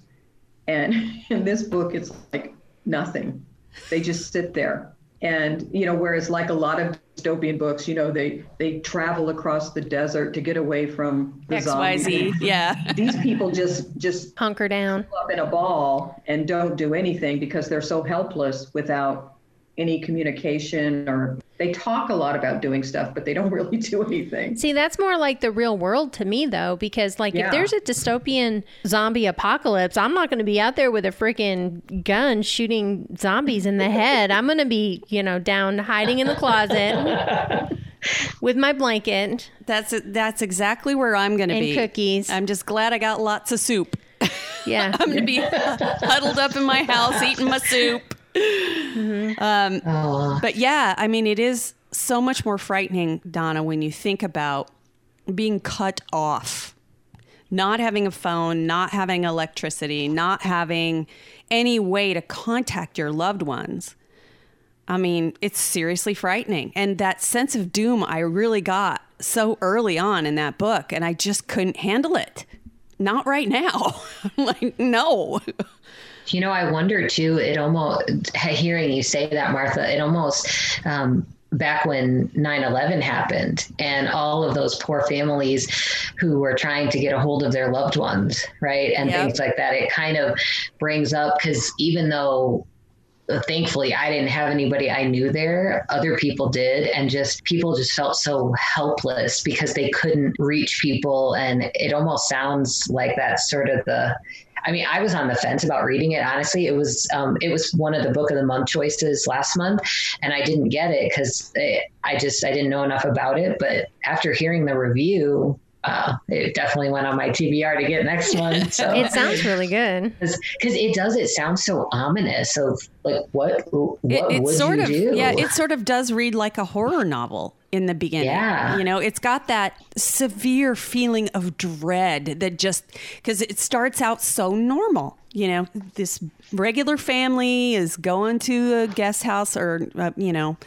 And in this book, it's like nothing. They just sit there. And you know, whereas like a lot of dystopian books, you know, they they travel across the desert to get away from the zombies. XYZ. Yeah. These people just just Hunker down. up in a ball and don't do anything because they're so helpless without any communication or they talk a lot about doing stuff but they don't really do anything See, that's more like the real world to me, though, because like Yeah. if there's a dystopian zombie apocalypse, I'm not going to be out there with a freaking gun shooting zombies in the head. I'm going to be, you know, down hiding in the closet with my blanket. That's that's exactly where I'm going to be. cookies. I'm just glad I got lots of soup. Yeah. I'm going to be huddled up in my house eating my soup. Oh, But yeah, I mean, it is so much more frightening, Donna, when you think about being cut off, not having a phone, not having electricity, not having any way to contact your loved ones. I mean, it's seriously frightening. And that sense of doom I really got so early on in that book, and I just couldn't handle it. Not right now. Like, no. You know, I wonder too. It almost hearing you say that, Martha. It almost um, back when 9/11 happened, and all of those poor families who were trying to get a hold of their loved ones, right, and Yep. things like that. It kind of brings up because even though thankfully I didn't have anybody I knew there. Other people did. And just people just felt so helpless because they couldn't reach people. And it almost sounds like that's sort of the, I mean, I was on the fence about reading it. Honestly, it was, um, it was one of the book of the month choices last month and I didn't get it because I just, I didn't know enough about it. But after hearing the review, uh, it definitely went on my TBR to get next one. So It sounds really good. because it does it sounds so ominous of like what what It, it would sort you of do yeah, it sort of does read like a horror novel in the beginning. Yeah. You know, it's got that severe feeling of dread that just because it starts out so normal. You know, this regular family is going to a guest house or uh, you know,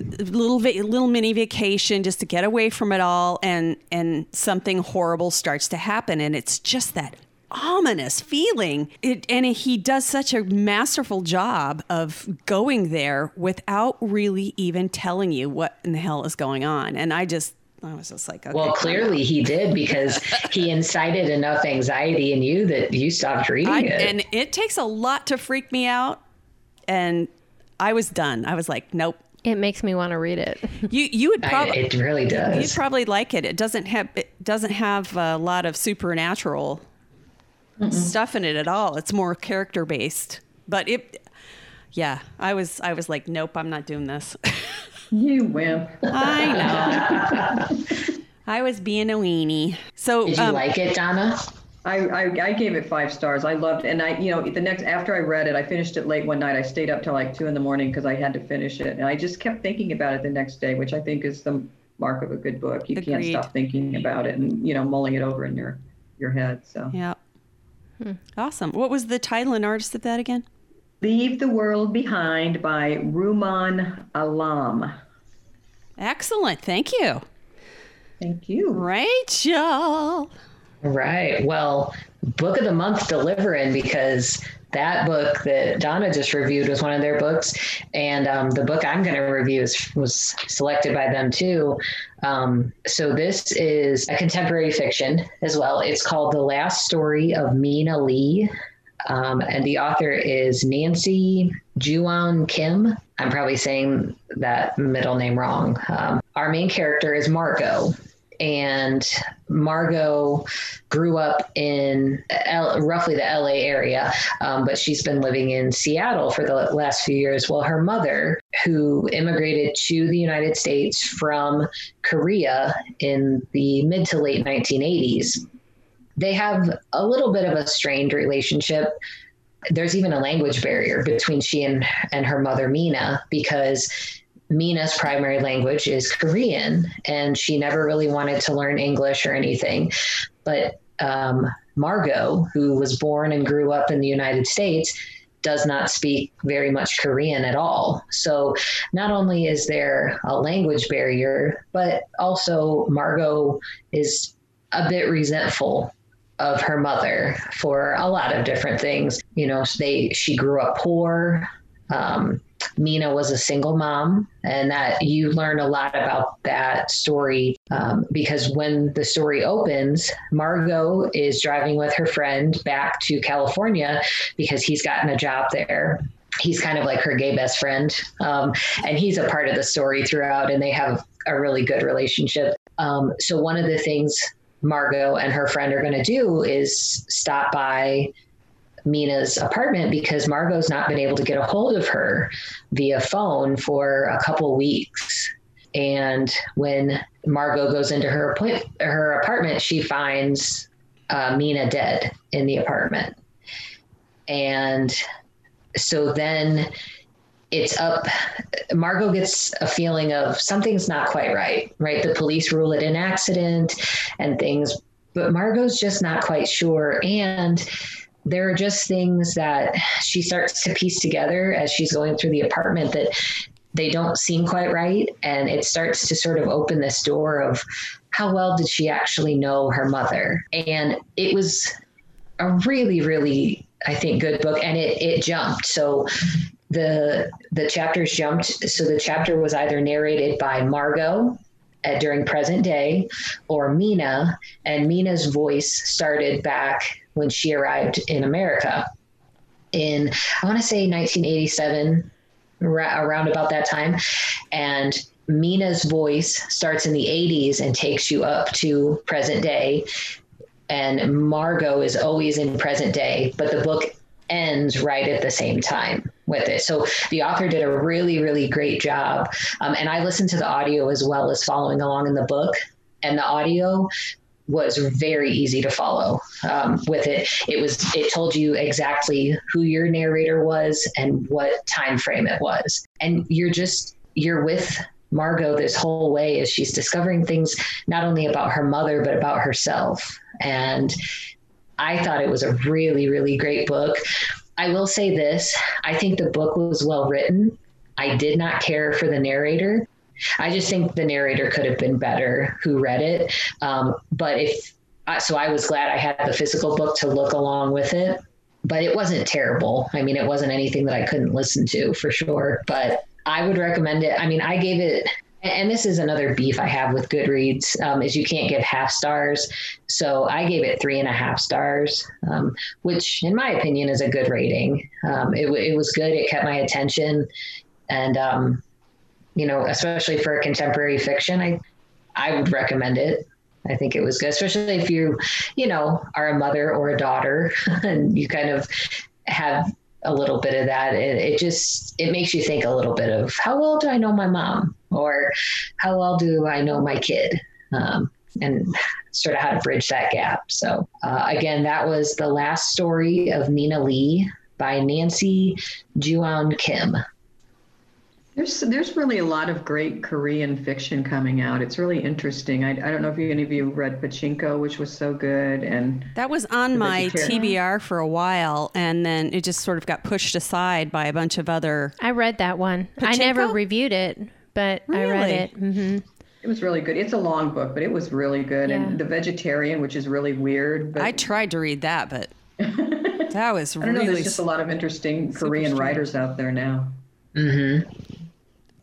little va- little mini vacation just to get away from it all and and something horrible starts to happen and it's just that ominous feeling. It and he does such a masterful job of going there without really even telling you what in the hell is going on and i just i was just like okay. well clearly he did because he incited enough anxiety in you that you stopped reading I, it. and it takes a lot to freak me out and i was done. I was like nope It makes me want to read it. you you would probably it really does. You'd probably like it. It doesn't have it doesn't have a lot of supernatural stuff in it at all. It's more character based. But it yeah, I was I was like, nope, I'm not doing this. you wimp I know. I was being a weenie. So did you um, like it donna I, I, I gave it five stars. I loved it. And I, you know, the next, after I read it, I finished it late one night. I stayed up till like two in the morning because I had to finish it. And I just kept thinking about it the next day, which I think is the mark of a good book. You can't stop thinking about it and, you know, mulling it over in your, your head. So yeah. Hmm. Awesome. What was the title and artist of that again? Leave the World Behind by Rumaan Alam. Excellent. Thank you. Thank you. Rachel. Right. Well, book of the month delivering because that book that Donna just reviewed was one of their books, and um, the book I'm going to review is, was selected by them too. Um, so this is a contemporary fiction as well. It's called The Last Story of Mina Lee. Um, and the author is Nancy Juan Kim. I'm probably saying that middle name wrong. Um, our main character is Margot, and Margot grew up in L- roughly the LA area, um, but she's been living in Seattle for the last few years. Well, her mother, who immigrated to the United States from Korea in the mid to late 1980s, they have a little bit of a strained relationship. There's even a language barrier between she and, and her mother, Mina, because Mina's primary language is Korean, and she never really wanted to learn English or anything. But um, Margot, who was born and grew up in the United States, does not speak very much Korean at all. So not only is there a language barrier, but also Margot is a bit resentful of her mother for a lot of different things. You know, they she grew up poor. Um, Mina was a single mom, and that you learn a lot about that story um, because when the story opens, Margot is driving with her friend back to California because he's gotten a job there. He's kind of like her gay best friend, um, and he's a part of the story throughout, and they have a really good relationship. Um, so one of the things Margot and her friend are going to do is stop by Mina's apartment because Margot's not been able to get a hold of her via phone for a couple weeks. And when Margot goes into her her apartment, she finds uh, Mina dead in the apartment. And so then it's up. Margot gets a feeling of something's not quite right, right? The police rule it an accident and things, but Margot's just not quite sure. And there are just things that she starts to piece together as she's going through the apartment that they don't seem quite right. And it starts to sort of open this door of how well did she actually know her mother? And it was a really, really, I think, good book. And it, it jumped. So the the chapters jumped. So the chapter was either narrated by Margot during present day or Mina, and Mina's voice started back when she arrived in America in I want to say 1987, around about that time, and Mina's voice starts in the 80s and takes you up to present day. And Margot is always in present day, but the book ends right at the same time with it. So the author did a really, really great job. Um, and I listened to the audio as well as following along in the book. And the audio was very easy to follow um, with it. It was it told you exactly who your narrator was and what time frame it was, and you're just you're with Margot this whole way as she's discovering things not only about her mother but about herself. And I thought it was a really really great book. I will say this I think the book was well written. I did not care for the narrator. I just think the narrator could have been better who read it. Um, but if, so I was glad I had the physical book to look along with it, but it wasn't terrible. I mean, it wasn't anything that I couldn't listen to for sure, but I would recommend it. I mean, I gave it, and this is another beef I have with Goodreads um, is you can't give half stars. So I gave it three and a half stars, um, which in my opinion is a good rating. Um, it, it, was good. It kept my attention, and um, you know, especially for contemporary fiction, I I would recommend it. I think it was good, especially if you, you know, are a mother or a daughter and you kind of have a little bit of that. It, it, just it makes you think a little bit of how well do I know my mom or how well do I know my kid, um, and sort of how to bridge that gap. So uh, again, that was the last story of Mina Lee by Nancy Juan Kim. There's there's really a lot of great Korean fiction coming out. It's really interesting. I, I don't know if any of you read Pachinko, which was so good, and That was on my. TBR for a while, and then it just sort of got pushed aside by a bunch of other. I read that one. I never reviewed it, but I read Really? it. hmm it was really good. It's a long book, but it was really good. Yeah. And The Vegetarian, which is really weird, but I tried to read that, but that was I don't know. There's just a lot of interesting Korean strange. writers out there now.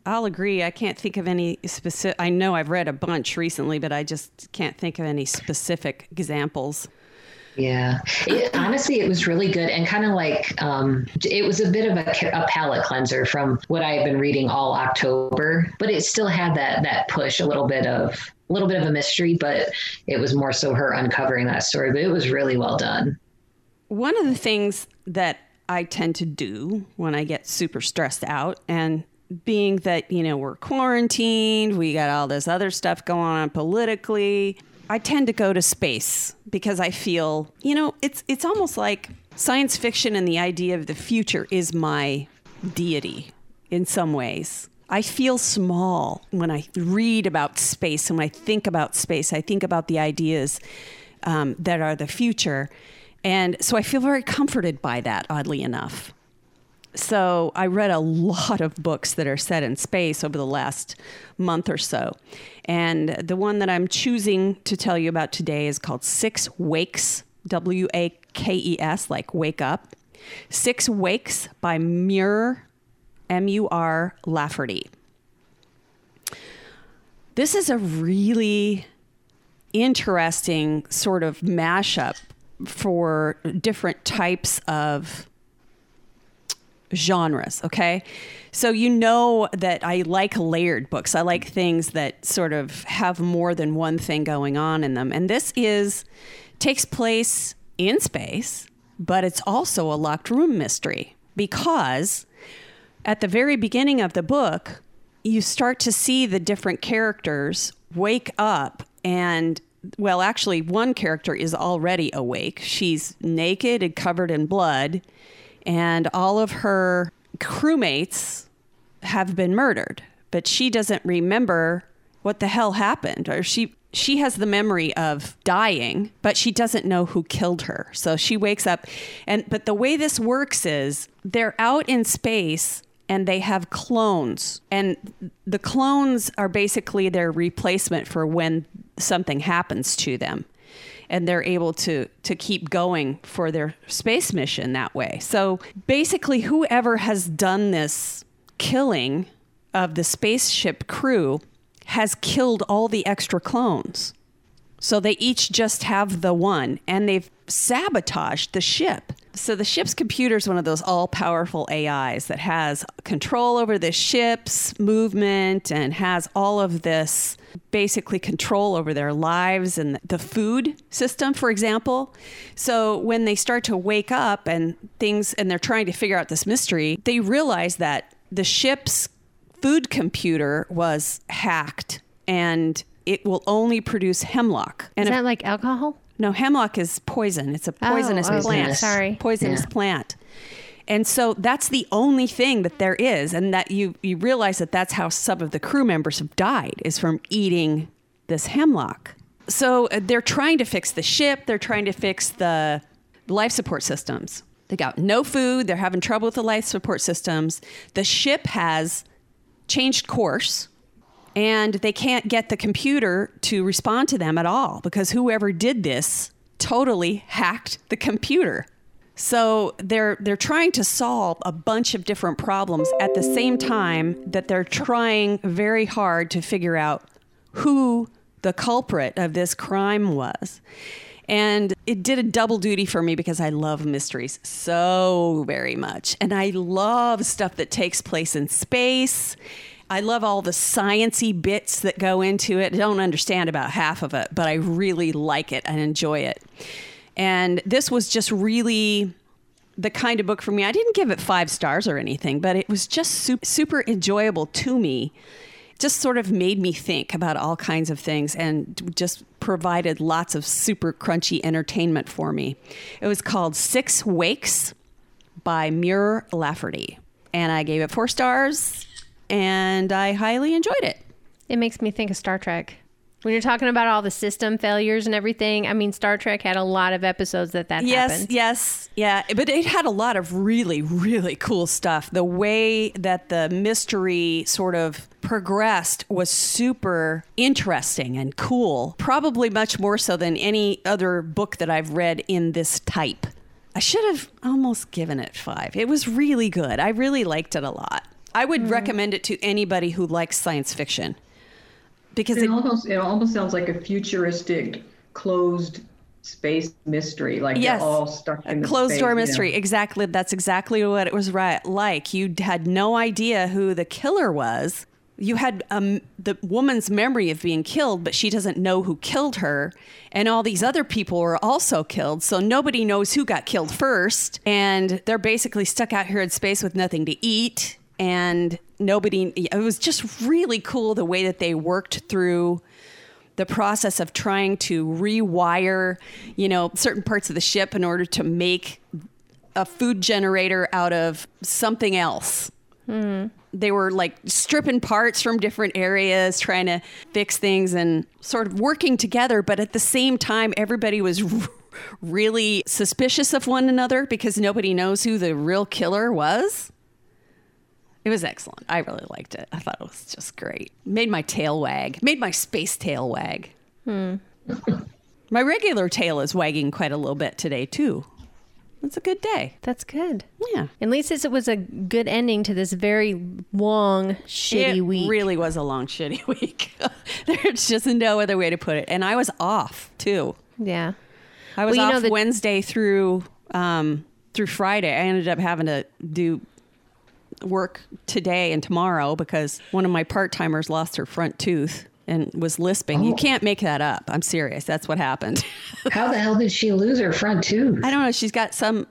I'll agree. I can't think of any specific. I know I've read a bunch recently, but I just can't think of any specific examples. Yeah, it, honestly, it was really good and kind of like um, it was a bit of a, a palate cleanser from what I have been reading all October, but it still had that that push, a little bit of a little bit of a mystery, but it was more so her uncovering that story. But it was really well done. One of the things that I tend to do when I get super stressed out, and being that, you know, we're quarantined, we got all this other stuff going on politically, I tend to go to space because I feel, you know, it's it's almost like science fiction and the idea of the future is my deity in some ways. I feel small when I read about space and when I think about space. I think about the ideas um, that are the future. And so I feel very comforted by that, oddly enough. So I read a lot of books that are set in space over the last month or so. And the one that I'm choosing to tell you about today is called Six Wakes, W A K E S, like wake up. Six Wakes by Mur, M U R Lafferty. This is a really interesting sort of mashup for different types of genres, okay? So you know that I like layered books. I like things that sort of have more than one thing going on in them. And this is takes place in space, but it's also a locked room mystery because at the very beginning of the book, you start to see the different characters wake up and well, actually, one character is already awake. She's naked and covered in blood, and all of her crewmates have been murdered, but she doesn't remember what the hell happened or she she has the memory of dying but she doesn't know who killed her. So she wakes up and but the way this works is they're out in space and they have clones and the clones are basically their replacement for when something happens to them and they're able to to keep going for their space mission that way. So basically whoever has done this killing of the spaceship crew has killed all the extra clones. So they each just have the one and they've sabotaged the ship. So the ship's computer is one of those all powerful AIs that has control over the ship's movement and has all of this basically control over their lives and the food system, for example. So when they start to wake up and things, and they're trying to figure out this mystery, they realize that the ship's food computer was hacked and it will only produce hemlock. And Is if- that like alcohol? No, hemlock is poison. It's a poisonous oh, plant. sorry. Poisonous Yeah. plant. And so that's the only thing that there is, and that you you realize that that's how some of the crew members have died is from eating this hemlock. So uh, they're trying to fix the ship. They're trying to fix the life support systems. They got no food. They're having trouble with the life support systems. The ship has changed course and they can't get the computer to respond to them at all because whoever did this totally hacked the computer. So they're they're trying to solve a bunch of different problems at the same time that they're trying very hard to figure out who the culprit of this crime was. And it did a double duty for me because I love mysteries so very much. And I love stuff that takes place in space. I love all the sciency bits that go into it. I don't understand about half of it, but I really like it and enjoy it. And this was just really the kind of book for me. I didn't give it five stars or anything, but it was just super, super enjoyable to me. Just sort of made me think about all kinds of things and just provided lots of super crunchy entertainment for me. It was called Six Wakes by Mur Lafferty. And I gave it four stars and I highly enjoyed it. It makes me think of Star Trek. When you're talking about all the system failures and everything, I mean, Star Trek had a lot of episodes that that yes, happened. yes, yeah. But it had a lot of really, really cool stuff. The way that the mystery sort of progressed was super interesting and cool. Probably much more so than any other book that I've read in this type. I should have almost given it five. It was really good. I really liked it a lot. I would recommend it to anybody who likes science fiction because It it, almost it almost sounds like a futuristic closed space mystery, like Yes. they're all stuck in a closed space, door you know. mystery. Exactly. That's exactly what it was right like. You had no idea who the killer was. You had um, the woman's memory of being killed, but she doesn't know who killed her. And all these other people were also killed. So nobody knows who got killed first. And they're basically stuck out here in space with nothing to eat. And nobody, it was just really cool the way that they worked through the process of trying to rewire, you know, certain parts of the ship in order to make a food generator out of something else. Hmm. They were like stripping parts from different areas, trying to fix things and sort of working together. But at the same time, everybody was really suspicious of one another because nobody knows who the real killer was. It was excellent. I really liked it. I thought it was just great. Made my tail wag. Made my space tail wag. my regular tail is wagging quite a little bit today too. It's a good day. That's good. Yeah. At least it was a good ending to this very long, shitty it week. really was a long shitty week. There's just no other way to put it. And I was off too. yeah. I was Well, off the- Wednesday through um, through Friday. I ended up having to do work today and tomorrow because one of my part timers lost her front tooth and was lisping. You oh. can't make that up. I'm serious. That's what happened. How the hell did she lose her front tooth? I don't know. She's got some,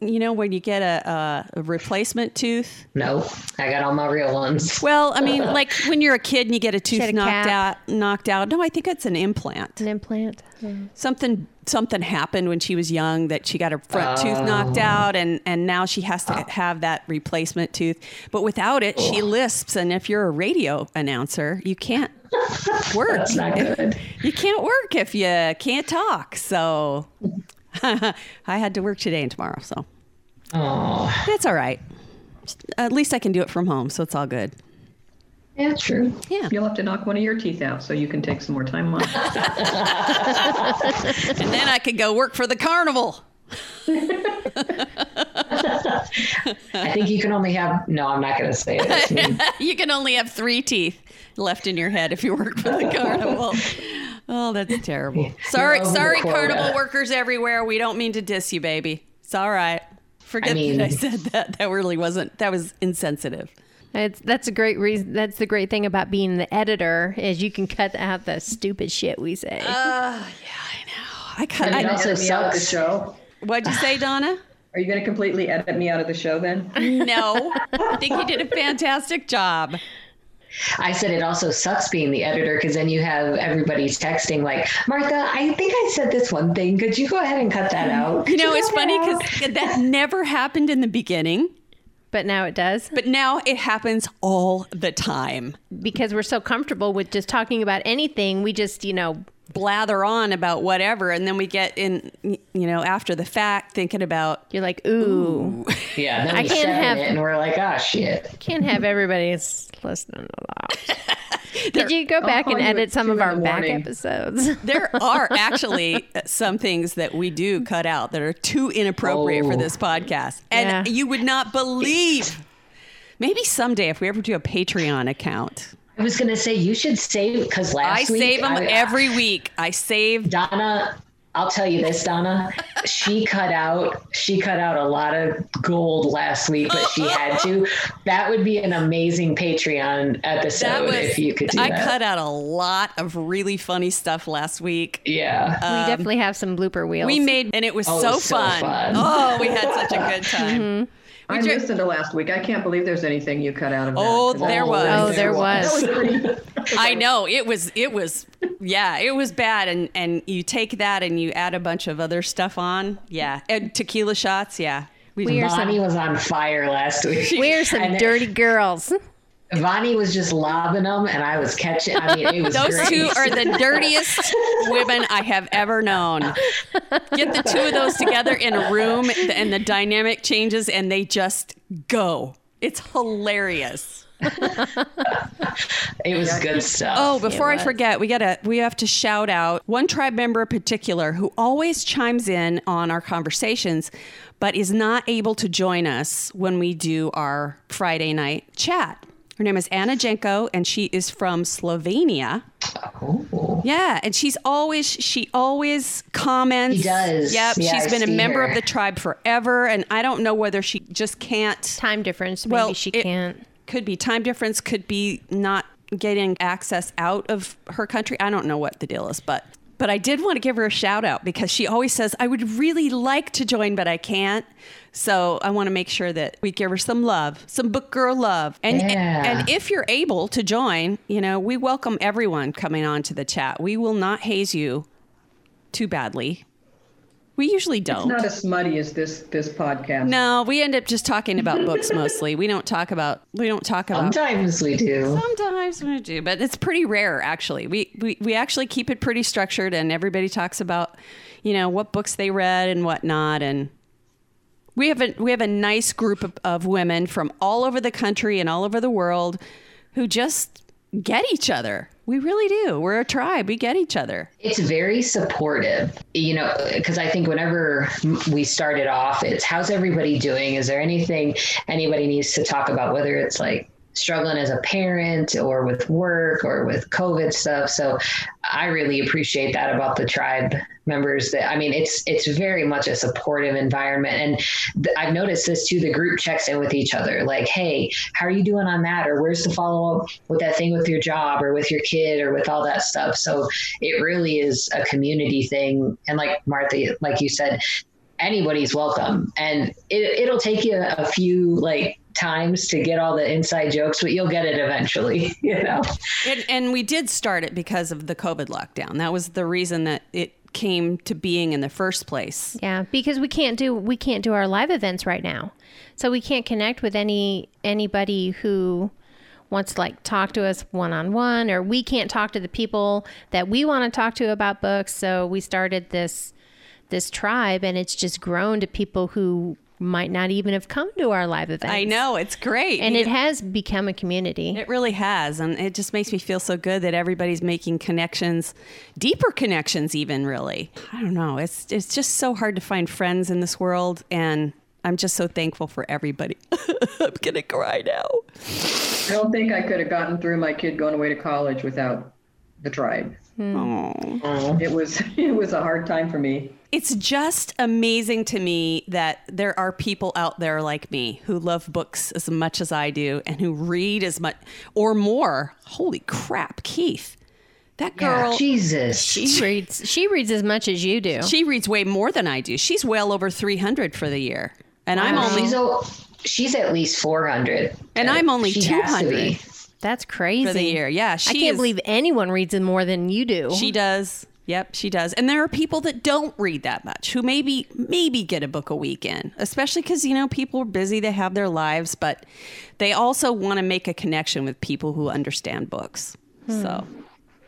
you know, when you get a, a, a replacement tooth. No, I got all my real ones. Well, I mean, like when you're a kid and you get a tooth a knocked cap. out, knocked out. No, I think it's an implant. An implant. Something something happened when she was young that she got her front tooth oh. knocked Oh. out and and now she has to ah. have that replacement tooth. But without it she lisps and if you're a radio announcer you can't work That's not good. you can't work if you can't talk so i had to work today and tomorrow so. Oh, it's all right. At least i can do it from home so it's all good yeah, true. yeah You'll have to knock one of your teeth out so you can take some more time off. and then i could go work for the carnival I think you can only have. No, I'm not going to say it. You can only have three teeth left in your head if you work for the carnival. Oh, that's terrible. Sorry, over sorry, carnival workers everywhere. We don't mean to diss you, baby. It's all right. Forget I mean- that I said that. That really wasn't. That was insensitive. It's, that's a great reason. That's the great thing about being the editor is you can cut out the stupid shit we say. Uh, yeah, I cut. And it I, also Edit me out of the sucks. show. what'd you say, Donna? Are you going to completely edit me out of the show then? No, I think you did a fantastic job. I said it also sucks being the editor because then you have everybody texting like, Martha, I think I said this one thing. Could you go ahead and cut that out? You Could know, it's funny because that never happened in the beginning, but now it does but now it happens all the time. Because we're so comfortable with just talking about anything. We just, you know, blather on about whatever and then we get in you know after the fact thinking about you're like, ooh, yeah, then I can't have- it and we're like, oh shit. can't have everybody s- listening to that. Did you go back and edit some of our back episodes? there are actually some things that we do cut out that are too inappropriate for Oh. this podcast and Yeah. you would not believe maybe someday if we ever do a patreon account I was going to say, you should save because i last week. I save them I- every week i save Donna, I'll tell you this, Donna. She cut out she cut out a lot of gold last week, but she had to. That would be an amazing Patreon episode that was if you could do i that. cut out a lot of really funny stuff last week yeah. we definitely have some blooper wheels. we made and it was Oh, it so, was so fun. fun. oh we had such a good time Mm-hmm. I dri- listened to last week. I can't believe there's anything you cut out of that. Oh, 'cause there was. Oh, there was. Was. I know it was it was yeah it was bad and and you take that and you add a bunch of other stuff on yeah and tequila shots yeah We are some- Vonnie was on fire last week. We're some And then- dirty girls. Vonnie was just lobbing them, and I was catching. I mean, it was Those great. two are the dirtiest women I have ever known. Get the two of those together in a room, and the dynamic changes, and they just go. It's hilarious. It was good stuff. Oh, before I forget, we gotta we have to shout out one tribe member in particular who always chimes in on our conversations, but is not able to join us when we do our Friday night chat. Her name is Anna Jenko, and she is from Slovenia. Ooh. Yeah, and she's always she always comments. She does. Yep, Yeah, she's I been a member her. of the tribe forever, and I don't know whether she just can't. Time difference. Maybe Well, she it- can't. Could be time difference. Could be not getting access out of her country. I don't know what the deal is, but but I did want to give her a shout out because she always says I would really like to join, but I can't. So I want to make sure that we give her some love, some book girl love, and Yeah. and if you're able to join, you know, we welcome everyone coming on to the chat. We will not haze you too badly. We usually don't. not as smutty as this this podcast. no, we end up just talking about books mostly. We don't talk about we don't talk about Sometimes we do. Sometimes we do, but it's pretty rare actually. We, we we actually keep it pretty structured and everybody talks about, you know, what books they read and whatnot and we have a we have a nice group of, of women from all over the country and all over the world who just get each other. We really do. We're a tribe. We get each other. It's very supportive, you know, because I think whenever we started off, it's how's everybody doing? Is there anything anybody needs to talk about, whether it's like struggling as a parent or with work or with COVID stuff? So I really appreciate that about the tribe members that I mean it's it's very much a supportive environment. And th- I've noticed this too the group checks in with each other like hey how are you doing on that? Or where's the follow up with that thing with your job or with your kid or with all that stuff? So it really is a community thing. And like Martha like you said anybody's welcome. And it, it'll take you a few like times to get all the inside jokes but you'll get it eventually you know And, and we did start it because of the COVID lockdown. That was the reason that it came to being in the first place. Yeah, because we can't do we can't do our live events right now, so we can't connect with any anybody who wants to like talk to us one on one, or we can't talk to the people that we want to talk to about books. So we started this this tribe, and it's just grown to people who might not even have come to our live events. I know it's great, and it has become a community. It really has, and it just makes me feel so good that everybody's making connections, deeper connections, even really. I don't know. It's it's just so hard to find friends in this world, and I'm just so thankful for everybody. I'm gonna cry now. I don't think I could have gotten through my kid going away to college without the tribe. Oh. It was it was a hard time for me. It's just amazing to me that there are people out there like me who love books as much as I do and who read as much or more. Holy crap, Keith. That girl jesus She reads she reads as much as you do. She reads way more than I do. She's well over 300 for the year. And I'm only she's, o- she's at least 400 And I'm only to 200. That's crazy. for the year. Yeah, she I can't is- believe anyone reads more than you do. she does. Yep, she does. And there are people that don't read that much who maybe maybe get a book a week in, especially cuz you know people are busy, they have their lives, but they also want to make a connection with people who understand books. Hmm. So,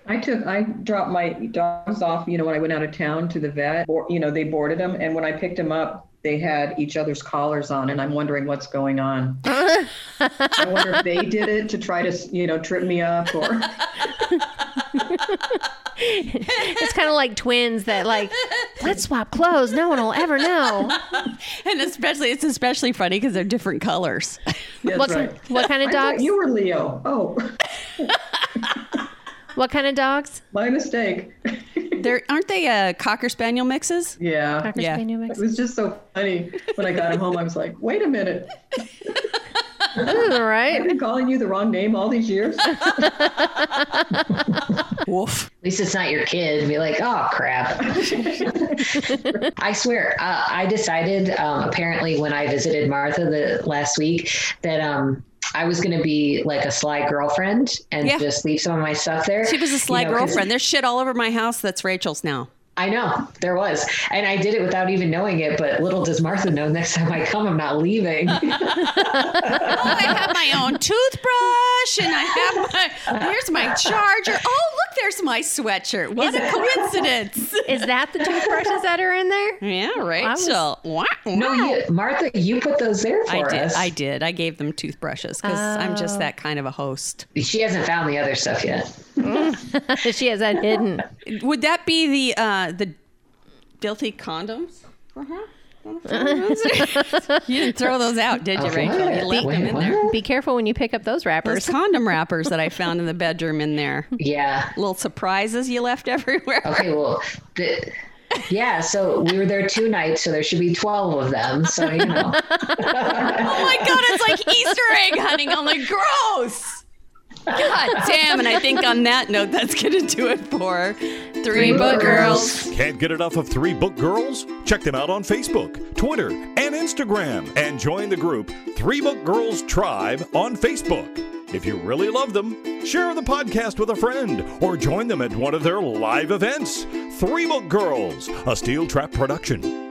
I took I dropped my dogs off, you know, when I went out of town to the vet, or you know, they boarded them and when I picked them up, they had each other's collars on and I'm wondering what's going on. I wonder if they did it to try to, you know, trip me up or it's kind of like twins that like let's swap clothes. No one will ever know. and especially it's especially funny cuz they're different colors. That's What, right. what kind of dogs? you were Leo. Oh, What kind of dogs? my mistake. They're aren't they uh, cocker spaniel mixes? yeah. Cocker Yeah. Spaniel mixes. It was just so funny when I got him home. I was like, wait a minute. All I've been calling you the wrong name all these years. Woof. At least it's not your kid. Be like, oh crap. I swear, uh, I decided um, apparently when I visited Martha the last week that um, I was going to be like a sly girlfriend and Yeah. just leave some of my stuff there. She was a sly You know, girlfriend. There's shit all over my house that's Rachel's now. I know there was, and I did it without even knowing it. But little does Martha know, next time I come, I'm not leaving. Oh, I have my own toothbrush. and I have my here's my charger. Oh, look, there's my sweatshirt. What a coincidence. Is that the toothbrushes that are in there? Yeah, was- Rachel. Wow. No, you, Martha, you put those there for I did. us. I did. I gave them toothbrushes because I'm just that kind of a host. She hasn't found the other stuff yet. she has that hidden. Would that be the uh, the filthy condoms? you didn't throw those out, did you, Okay. Rachel? You left Wait, them in what? there. Be careful when you pick up those Those wrappers. condom wrappers that I found in the bedroom in there. Yeah. Little surprises you left everywhere. Okay, well, the, yeah, so we were there two nights, so there should be 12 of them. So, you know. Oh my god, it's like Easter egg hunting. I'm like, gross. God damn. And I think on that note, that's going to do it for Three Book Girls. Can't get enough of Three Book Girls? Check them out on Facebook, Twitter, and Instagram, and join the group Three Book Girls Tribe on Facebook. If you really love them, share the podcast with a friend or join them at one of their live events. Three Book Girls, a Steel Trap production.